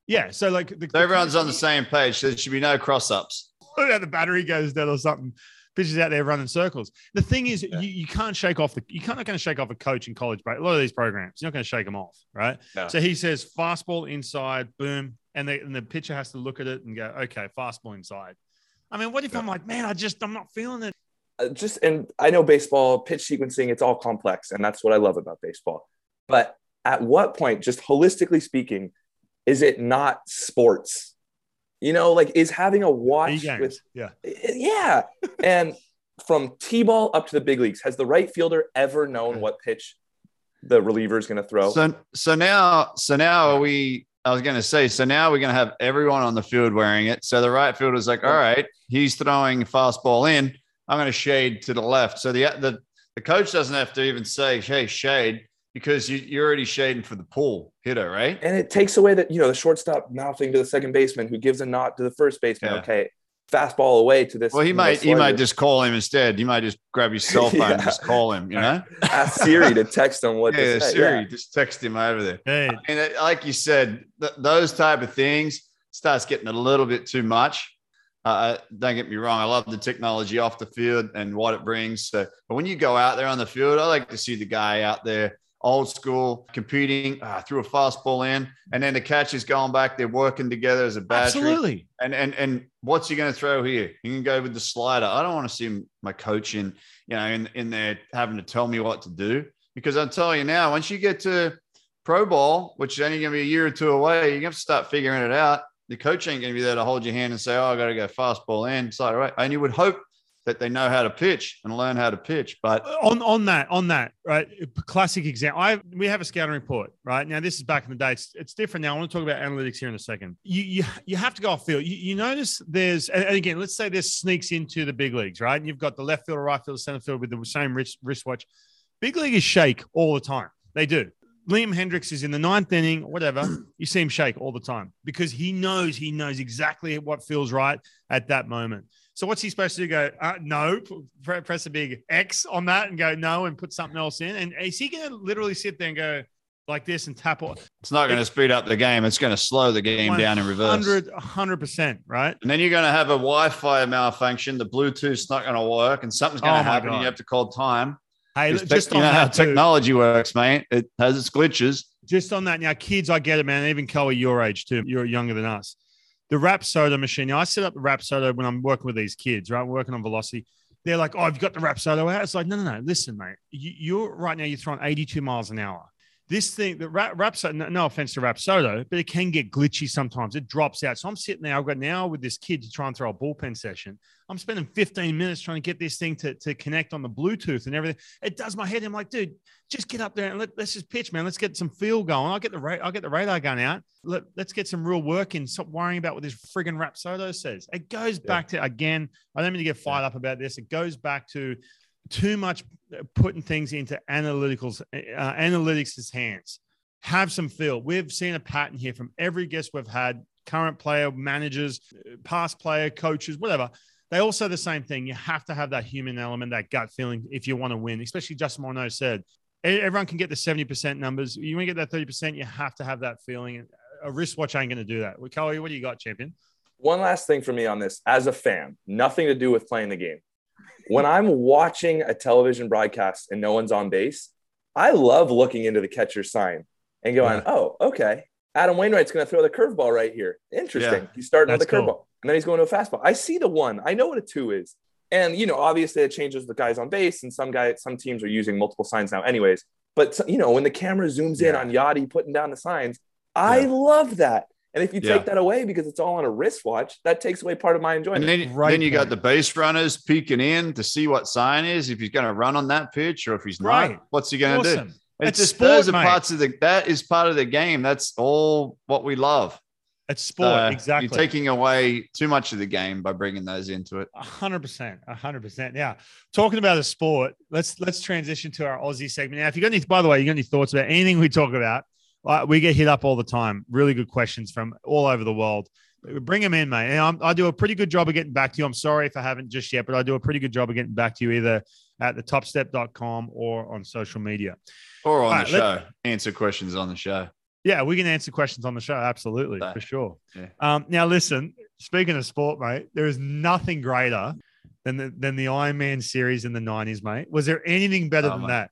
yeah, so like the, so everyone's the, on the same page. So there should be no cross ups. the battery goes dead or something. Pitchers out there running circles. The thing is, yeah. you, you can't shake off the you can't not going to shake off a coach in college, but a lot of these programs, you're not going to shake them off, right? No. So he says fastball inside, boom, and, the and the pitcher has to look at it and go, okay, fastball inside. I mean, what if I'm like, man, I just I'm not feeling it. Uh, just and I know baseball pitch sequencing, it's all complex, and that's what I love about baseball. But at what point, just holistically speaking, is it not sports? You know, like is having a watch with yeah, yeah, and from t-ball up to the big leagues, has the right fielder ever known what pitch the reliever is going to throw? So, so now, so now are we I was going to say, so now we're going to have everyone on the field wearing it. So the right fielder's like, all right, he's throwing a fastball in. I'm going to shade to the left. So the the the coach doesn't have to even say, hey, shade, because you, you're already shading for the pull hitter, right? And it takes away that, you know, the shortstop mouthing to the second baseman who gives a nod to the first baseman. Yeah. Okay, fastball away to this. Well, he might he might just call him instead. You might just grab your cell phone yeah. and just call him. You know, ask Siri to text him what. Yeah, to say. Siri, yeah. just text him over there. Hey. And like you said, th- those type of things starts getting a little bit too much. Uh, uh, don't get me wrong, I love the technology off the field and what it brings. So, but when you go out there on the field, I like to see the guy out there old school, competing, uh, threw a fastball in, and then the catch is going back. They're working together as a battery. Absolutely. And and and what's he going to throw here? You can go with the slider. I don't want to see my coaching, you know, in in there having to tell me what to do because I'm telling you now, once you get to pro ball, which is only going to be a year or two away, you're going to have to start figuring it out. The coach ain't going to be there to hold your hand and say, "Oh, I got to go fastball in, slider right." And you would hope that they know how to pitch and learn how to pitch. But on on that on that right, classic example. I we have a scouting report right now. This is back in the day. It's, it's different now. I want to talk about analytics here in a second. You you, you have to go off field. You, you notice there's and again, let's say this sneaks into the big leagues, right? And you've got the left field, right field, center field with the same wrist wristwatch. Big leaguers shake all the time. They do. Liam Hendriks is in the ninth inning, whatever. You see him shake all the time because he knows he knows exactly what feels right at that moment. So what's he supposed to do? Go uh, no, press a big X on that and go no, and put something else in. And is he going to literally sit there and go like this and tap? All? It's not going to speed up the game. It's going to slow the game down in reverse. 100 percent, right? And then you're going to have a Wi-Fi malfunction. The Bluetooth's not going to work, and something's going to oh happen. You have to call time. Hey, just, just you know how technology works, mate. It has its glitches. Just on that, now kids, I get it, man. Even Chloe, your age too. You're younger than us the Rapsodo machine. I set up the Rapsodo when I'm working with these kids, right? working on velocity. They're like, oh, I've got the Rapsodo out. It's like, no, no, no. Listen, mate. You, are right now, you're throwing 82 miles an hour. This thing, the rap, Rapsodo, no, no offense to Rapsodo, but it can get glitchy sometimes. It drops out. So I'm sitting there. I've got now with this kid to try and throw a bullpen session. I'm spending 15 minutes trying to get this thing to, to connect on the Bluetooth and everything. It does my head. I'm like, dude, just get up there and let, us just pitch, man. Let's get some feel going. I'll get the ra- I'll get the radar gun out. Let, us get some real work in. Stop worrying about what this friggin' Rapsodo says. It goes yeah. back to again. I don't mean to get fired yeah. up about this. It goes back to too much uh, putting things into analyticals uh, analytics' hands. Have some feel. We've seen a pattern here from every guest we've had. Current player, managers, uh, past player, coaches, whatever they all say the same thing. You have to have that human element, that gut feeling if you want to win, especially Justin Morneau said. Everyone can get the 70% numbers. You want to get that 30%, you have to have that feeling. A wristwatch ain't going to do that. Well, Kelly, what do you got, champion? One last thing for me on this as a fan, nothing to do with playing the game. When I'm watching a television broadcast and no one's on base, I love looking into the catcher's sign and going, yeah. oh, okay. Adam Wainwright's going to throw the curveball right here. Interesting. Yeah, he's starting with the curveball. Cool and then he's going to a fastball. I see the one. I know what a two is. And you know, obviously it changes the guys on base, and some guys, some teams are using multiple signs now, anyways. But you know, when the camera zooms yeah. in on Yadi putting down the signs, I love that. And if you take that away because it's all on a wristwatch, that takes away part of my enjoyment. And then, right then you got the base runners peeking in to see what sign is, if he's going to run on that pitch or if he's right. not. What's he going to awesome. do? It's It's just sport, those are mate. parts of the that is part of the game. That's all what we love. It's sport, So exactly. You're taking away too much of the game by bringing those into it. A hundred percent, a hundred percent. Now, talking about a sport, let's let's transition to our Aussie segment. Now, if you got any, by the way, you got any thoughts about anything we talk about? Uh, we get hit up all the time. Really good questions from all over the world. Bring them in, mate. And I'm, I do a pretty good job of getting back to you. I'm sorry if I haven't just yet, but I do a pretty good job of getting back to you either at the topstep.com or on social media. Or on All the right, show. Answer questions on the show. Yeah, we can answer questions on the show. Absolutely, So, for sure. yeah. Um, now, listen. Speaking of sport, mate, there is nothing greater than the than the Iron Man series in the '90s, mate. Was there anything better Oh, than mate. that?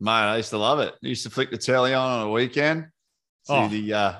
Mate, I used to love it. I used to flick the telly on on a weekend, see Oh. the uh,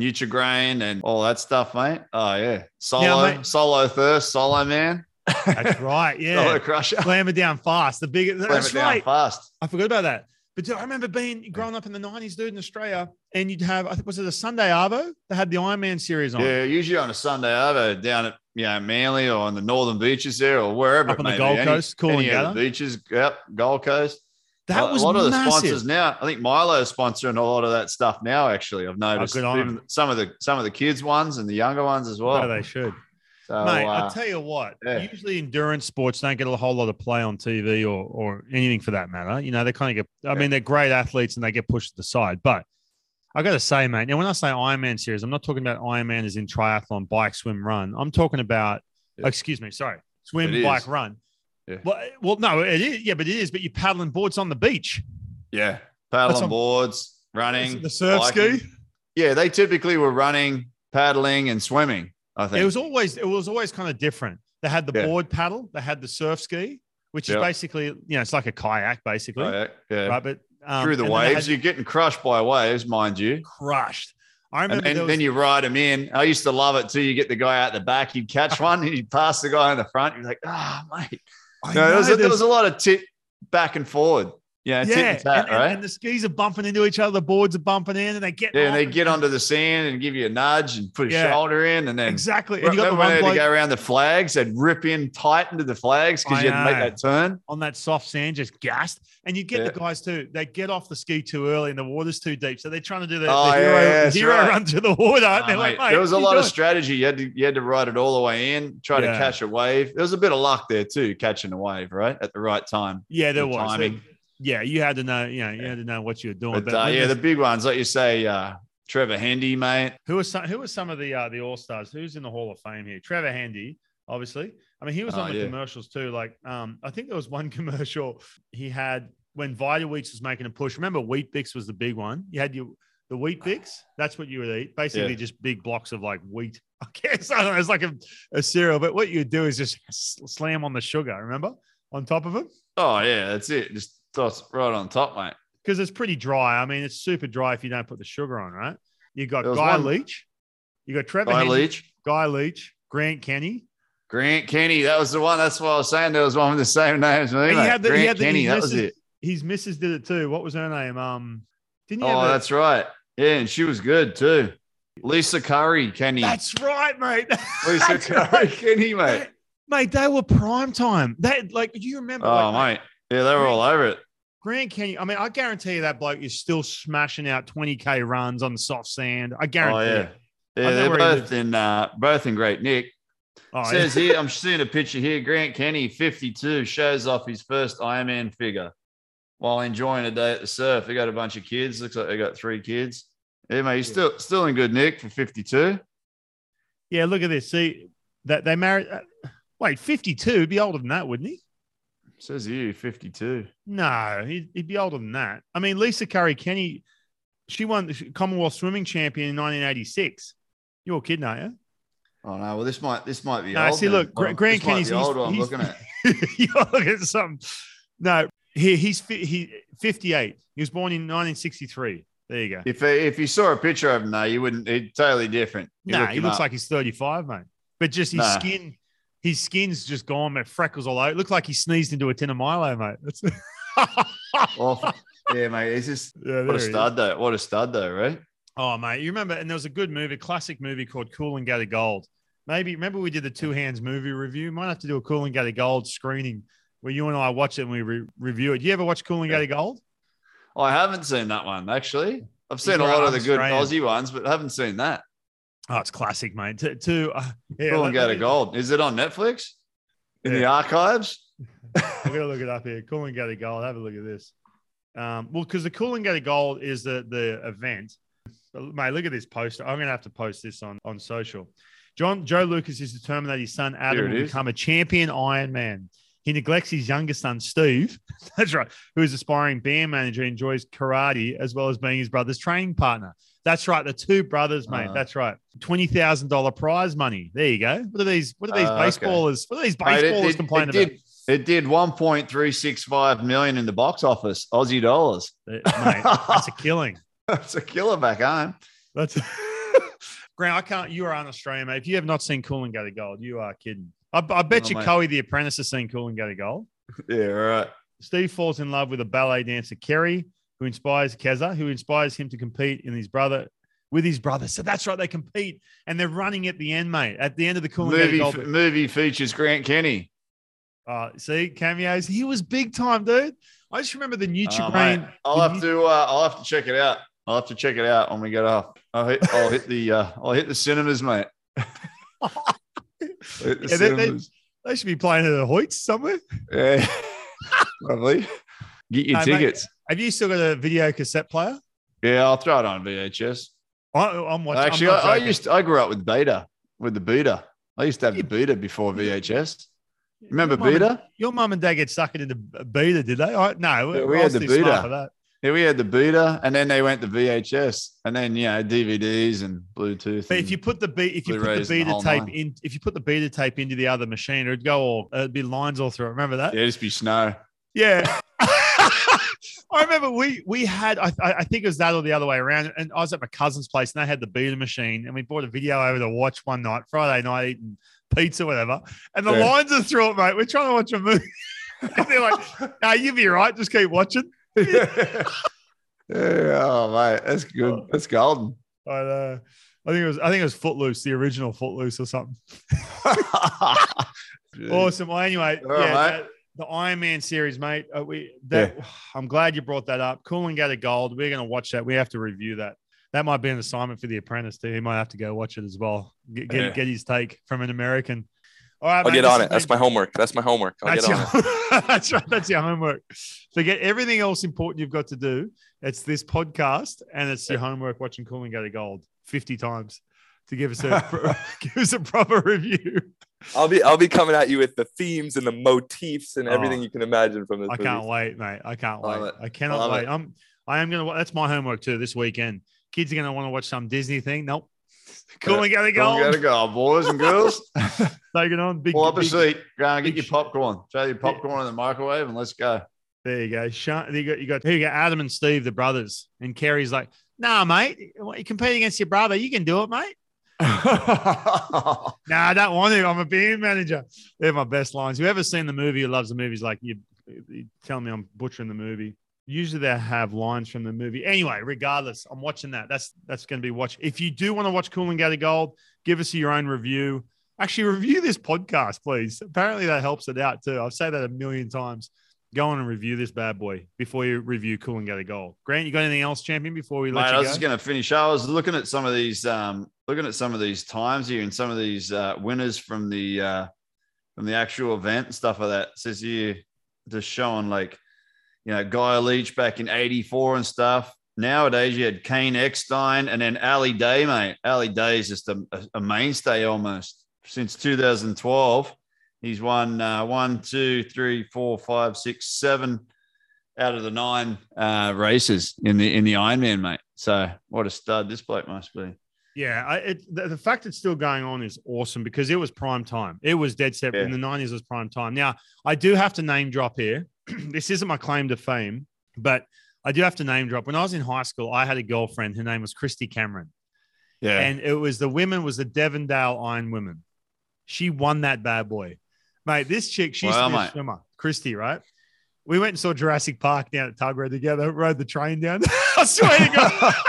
Nutrigrain and all that stuff, mate. Oh yeah, solo, mate- solo thirst, solo man, That's right. Yeah, solo crusher, slam it down fast. The big. slam That's it down right. fast. I forgot about that. But dude, I remember being growing up in the '90s, dude, in Australia, and you'd have I think was it a Sunday Arvo? They had the Iron Man series on. Yeah, usually on a Sunday over down at you know Manly or on the northern beaches there or wherever Up on the Gold. Coast, any, Coolangatta. any the beaches. Yep, Gold Coast. That a, was a lot of the sponsors now. I think Milo's sponsoring a lot of that stuff now. Actually, I've noticed Oh, on Even some of the some of the kids ones and the younger ones as well. Oh, they should. so, Mate, uh, I'll tell you what. yeah. Usually, endurance sports don't get a whole lot of play on TV or or anything for that matter. You know, they kind of get. I mean, they're great athletes and they get pushed to the side. But I got to say, mate. Now, when I say Ironman series, I'm not talking about Ironman as in triathlon, bike, swim, run. I'm talking about. Yeah. Excuse me. Sorry, swim, It bike, is. run. Yeah. Well, well, no, it is. Yeah, but it is. But you're paddling boards on the beach. yeah, paddling on- boards, running, The surf biking. ski. Yeah, they typically were running, paddling, and swimming. I think It was always it was always kind of different. They had the Yeah. board paddle. They had the surf ski, which is basically you know it's like a kayak basically, Oh, yeah, right? But um, through the and waves. had You're getting crushed by waves, mind you. crushed. I And remember then, was, then you ride them in. I used to love it too. You get the guy out the back, you'd catch one, and you'd pass the guy in the front. You're like, ah, mate. I No, there, was there was a lot of tit back and forward. Yeah, yeah, and tat, and, and- right? and the skis are bumping into each other, the boards are bumping in, and they get yeah, and they get onto the sand and give you a nudge and put a Yeah. shoulder in, and then exactly. And you got the one had to go around the flags, they'd rip in tight into the flags because you had to make that turn. on that soft sand, just gassed, and you get the guys too. They get off the ski too early, and the water's too deep, so they're trying to do the, Oh, the hero, yeah, hero right. run to the water. Oh, and they're like, mate, mate, there was a lot of strategy. You had to you had to ride it all the way in, try Yeah. to catch a wave. There was a bit of luck there too, catching a wave right at the right time. Yeah, there the was. timing. Yeah, you had to know. You know, you had to know what you were doing. But, But, uh, yeah, the big ones, like you say, uh, Trevor Hendy, mate. who are some? Who are some of the uh, the all stars? Who's in the Hall of Fame here? Trevor Hendy, obviously. I mean, he was Oh, on the yeah. commercials too. Like, um, I think there was one commercial he had when Vita-Weats was making a push. Remember, Weet-Bix was the big one. You had your the Weet-Bix. That's what you would eat. Basically, Yeah. just big blocks of like wheat. I guess I don't know. It's like a, a cereal, but what you do is just slam on the sugar. Remember, on top of it. Oh yeah, that's it. Just toss right on top, mate. because it's pretty dry. I mean, it's super dry if you don't put the sugar on, right? You got Guy one- Leach, you got Trevor Guy Henry, Leach, Guy Leach, Grant Kenny. Grant Kenny. That was the one. That's what I was saying. There was one with the same name as me. He had the- he had the- Kenny. That was it. His missus did it too. What was her name? Um, didn't you? Oh, a- that's right. Yeah, and she was good too. Lisa Curry, Kenny. that's right, mate. Lisa Curry, right. Kenny, mate. mate, they were prime time. That like, do you remember? Oh, like, mate. Yeah, they were all over it. Grant Kenny. I mean, I guarantee you that bloke is still smashing out 20k runs on the soft sand. I guarantee. Oh, yeah. Yeah, they're both in uh, both in great nick. Oh, Says here, I'm seeing a picture here. Grant Kenny, 52, shows off his first Ironman figure while enjoying a day at the surf. They got a bunch of kids. Looks like they got three kids. Yeah, mate, he's still still in good nick for 52. Yeah, look at this. See that they married. Uh, wait, fifty-two. He'd be older than that, wouldn't he? Says you 52. No, he'd, he'd be older than that. I mean, Lisa Curry Kenny, she won the Commonwealth swimming champion in 1986. You're kidding, aren't you? Oh no, well this might this might be No, old. see, then. look, Gra- Well, Grant this Kenny's be he's- old. I'm he's- looking at. You're looking at something. No, he, he's fi- he 58. He was born in 1963. There you go. If if you saw a picture of him, though, you wouldn't. It's totally different. You Nah, he looks up. like he's 35, mate. But just his Nah. skin, his skin's just gone, mate. Freckles all over. It looked like he sneezed into a tin of Milo, mate. That's Awful. Oh, yeah, mate. It's just yeah, what a he is. stud though. What a stud though, right? Oh, mate, you remember? And there was a good movie, classic movie called Coolangatta Gold. Maybe remember we did the two hands movie review. Might have to do a Coolangatta Gold screening where you and I watch it and we re- review it. You ever watch Cool and Yeah. Gather Gold? Oh, I haven't seen that one actually. I've seen a lot of the good Australian. Aussie ones, but I haven't seen that. Oh, it's classic, mate. To, to uh, yeah, Cool let- and go let to me- gold. Is it on Netflix? In the archives? I'm gonna look it up here. Coolangatta Gold. Have a look at this. Um, well, because the Coolangatta Gold is the the event. Mate, look at this poster. I'm gonna have to post this on on social. John Joe Lucas is determined that his son Adam will is. become a champion Ironman. He neglects his younger son Steve. That's right, who is aspiring band manager, enjoys karate as well as being his brother's training partner. That's right, the two brothers, mate. Uh-huh. That's right. Twenty thousand dollar prize money. There you go. What are these? What are these Uh, okay. baseballers? What are these Mate, it baseballers complaining it about? did, It did 1.365 million in the box office, Aussie dollars. Uh, mate, that's a killing. That's a killer back home. That's Grant. I can't. You are on Australia, mate. If you have not seen Coolangatta Gold, you are kidding. I, I bet Oh, you mate. Coey the Apprentice has seen Coolangatta Gold. Yeah, right. Steve falls in love with a ballet dancer, Kerry, who inspires Keza, who inspires him to compete in his brother with his brother. So that's right, they compete and they're running at the end, mate. At the end of the Cool Movie, Go to Gold. movie features Grant Kenny. Uh, see cameos. He was big time, dude. I just remember the Oh, Nutrigrain. mate, I'll have to. Uh, I'll have to check it out. I'll have to check it out when we get off. I'll hit. I'll hit the. Uh, I'll hit the cinemas, mate. The Yeah, they- they- They should be playing at the Hoyts somewhere. Yeah, probably. Get your Hey, mate. tickets. Have you still got a video cassette player? Yeah, I'll throw it on VHS. I, I'm watching. Actually, I, I used. To, I grew up with Beta, with the Beta. I used to have the Beta before VHS. Remember Your mum and- Beta? Your mum and dad get sucked into beta, did they? I, no, Yeah, we I had the Beta. for that. Yeah, we had the Beta, and then they went to VHS, and then you know DVDs and Bluetooth. But if you put the beat, if you put the Blu-rays and the beta tape in, if you put the beta tape into the other machine, it'd go all, it'd be lines all through it. Remember that? yeah, it'd just be snow. Yeah. I remember we we had I, I think it was that or the other way around, and I was at my cousin's place and they had the beta machine, and we bought a video over to watch one night, Friday night, eating pizza, whatever, and the Yeah. lines are through it, mate. We're trying to watch a movie, and they're like, "No, you'll be right. Just keep watching." yeah, oh mate, that's good. That's golden. I, uh, I think it was I think it was Footloose, the original Footloose or something. Awesome. Well, anyway, All right, yeah, mate. that- the Iron Man series, mate. Uh, we that I'm glad you brought that up. Coolangatta Gold. We're going to watch that. We have to review that. That might be an assignment for the Apprentice too. He might have to go watch it as well. Get get, Yeah. get his take from an American. All right, I'll mate, get on it. That's my homework. That's my homework. I'll That's get your, on it. that's right. That's your homework. Forget everything else important you've got to do. It's this podcast and it's your homework watching Coolangatta Gold 50 times to give us a give us a proper review. I'll be I'll be coming at you with the themes and the motifs and oh, everything Oh. you can imagine from this. I movie. can't wait, mate. I can't Love wait. it. I cannot Love wait. it. I'm I am gonna. That's my homework too this weekend. Kids are gonna want to watch some Disney thing. Nope. Cool and Go to Go, Gold. go to go, boys and girls. Take it on. Big, Pull up a seat. Go and get your popcorn. Throw your popcorn in the microwave and let's go. There you go. Sean, you got you got here. You got Adam and Steve, the brothers, and Kerry's like, "Nah, mate. You compete against your brother. You can do it, mate." Nah, I don't want to. I'm a band manager. They're my best lines. Whoever's seen the movie who loves the movies, like you, you tell me I'm butchering the movie. Usually they have lines from the movie. Anyway, regardless, I'm watching that. That's that's going to be watch. If you do want to watch Coolangatta Gold, give us your own review. Actually, review this podcast, please. Apparently, that helps it out too. I've said that a million times. Go on and review this bad boy before you review Coolangatta Gold. Grant, you got anything else, champion? Before we let Mate, let I was go, just going to finish. I was looking at some of these, um, looking at some of these times here and some of these uh, winners from the uh, from the actual event and stuff like that. It says here, just showing like, you know, Guy Leach back in '84 and stuff. Nowadays, you had Caine Eckstein and then Ali Day, mate. Ali Day is just a- a mainstay almost since 2012. He's won uh, one, two, three, four, five, six, seven out of the nine uh, races in the in the Ironman, mate. So what a stud this bloke must be. Yeah, I, it, the, the fact it's still going on is awesome because it was prime time. It was dead set in the nineties was prime time. Now I do have to name drop here. this isn't my claim to fame, but I do have to name drop. When I was in high school, I had a girlfriend. Her name was Christy Cameron, Yeah. and it was the women was the Devondale Iron Women. She won that bad boy, mate. This chick, she's used Wow, to be a swimmer, Christy, right? We went and saw Jurassic Park down at Tuggerah together. Rode the train down. I swear to God.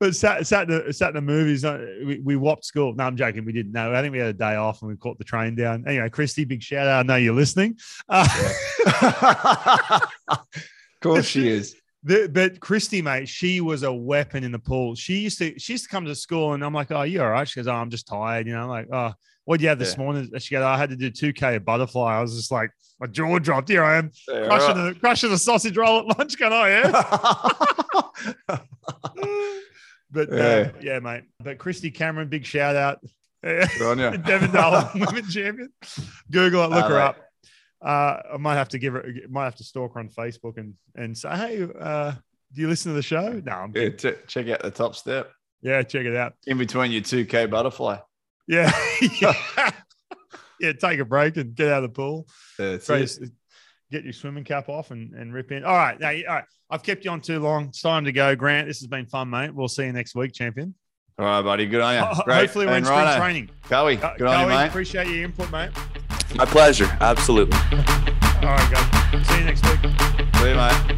But sat sat in the, sat in the movies. uh, We, we whopped school. No, I'm joking. We didn't know. I think we had a day off and we caught the train down. Anyway, Christy, big shout out. I know you're listening. Uh, of course she is. The, but Christy, mate, she was a weapon in the pool. She used to she used to come to school, and I'm like, "Oh, you all right?" She goes, "Oh, I'm just tired." You know, I'm like, "Oh, what do you have this Yeah. morning?" She goes, "I had to do 2K at butterfly." I was just like, my jaw dropped. Here I am, Yeah, crushing right. a crushing a sausage roll at lunch. Can I? Yeah. but uh, Yeah. yeah, mate. But Christy Cameron, big shout out. Yeah. Good you. Devondale women champion. Google it, look Ah, her mate. up. Uh, I might have to give her, might have to stalk her on Facebook and and say, hey, uh, do you listen to the show? No, I'm Yeah, ch- check out the top step yeah, check it out. in between your 2K butterfly. Yeah, yeah. yeah. Take a break and get out of the pool. That's Great. it. Get your swimming cap off and, and rip in. All right, now, all right. I've kept you on too long. It's time to go, Grant. This has been fun, mate. We'll see you next week, champion. All right, buddy. Good on you. Ho- Great. Hopefully, we're in spring Rhino, training. Cowie, good on you, mate. Appreciate your input, mate. My pleasure. Absolutely. All right, guys. See you next week. See you, mate.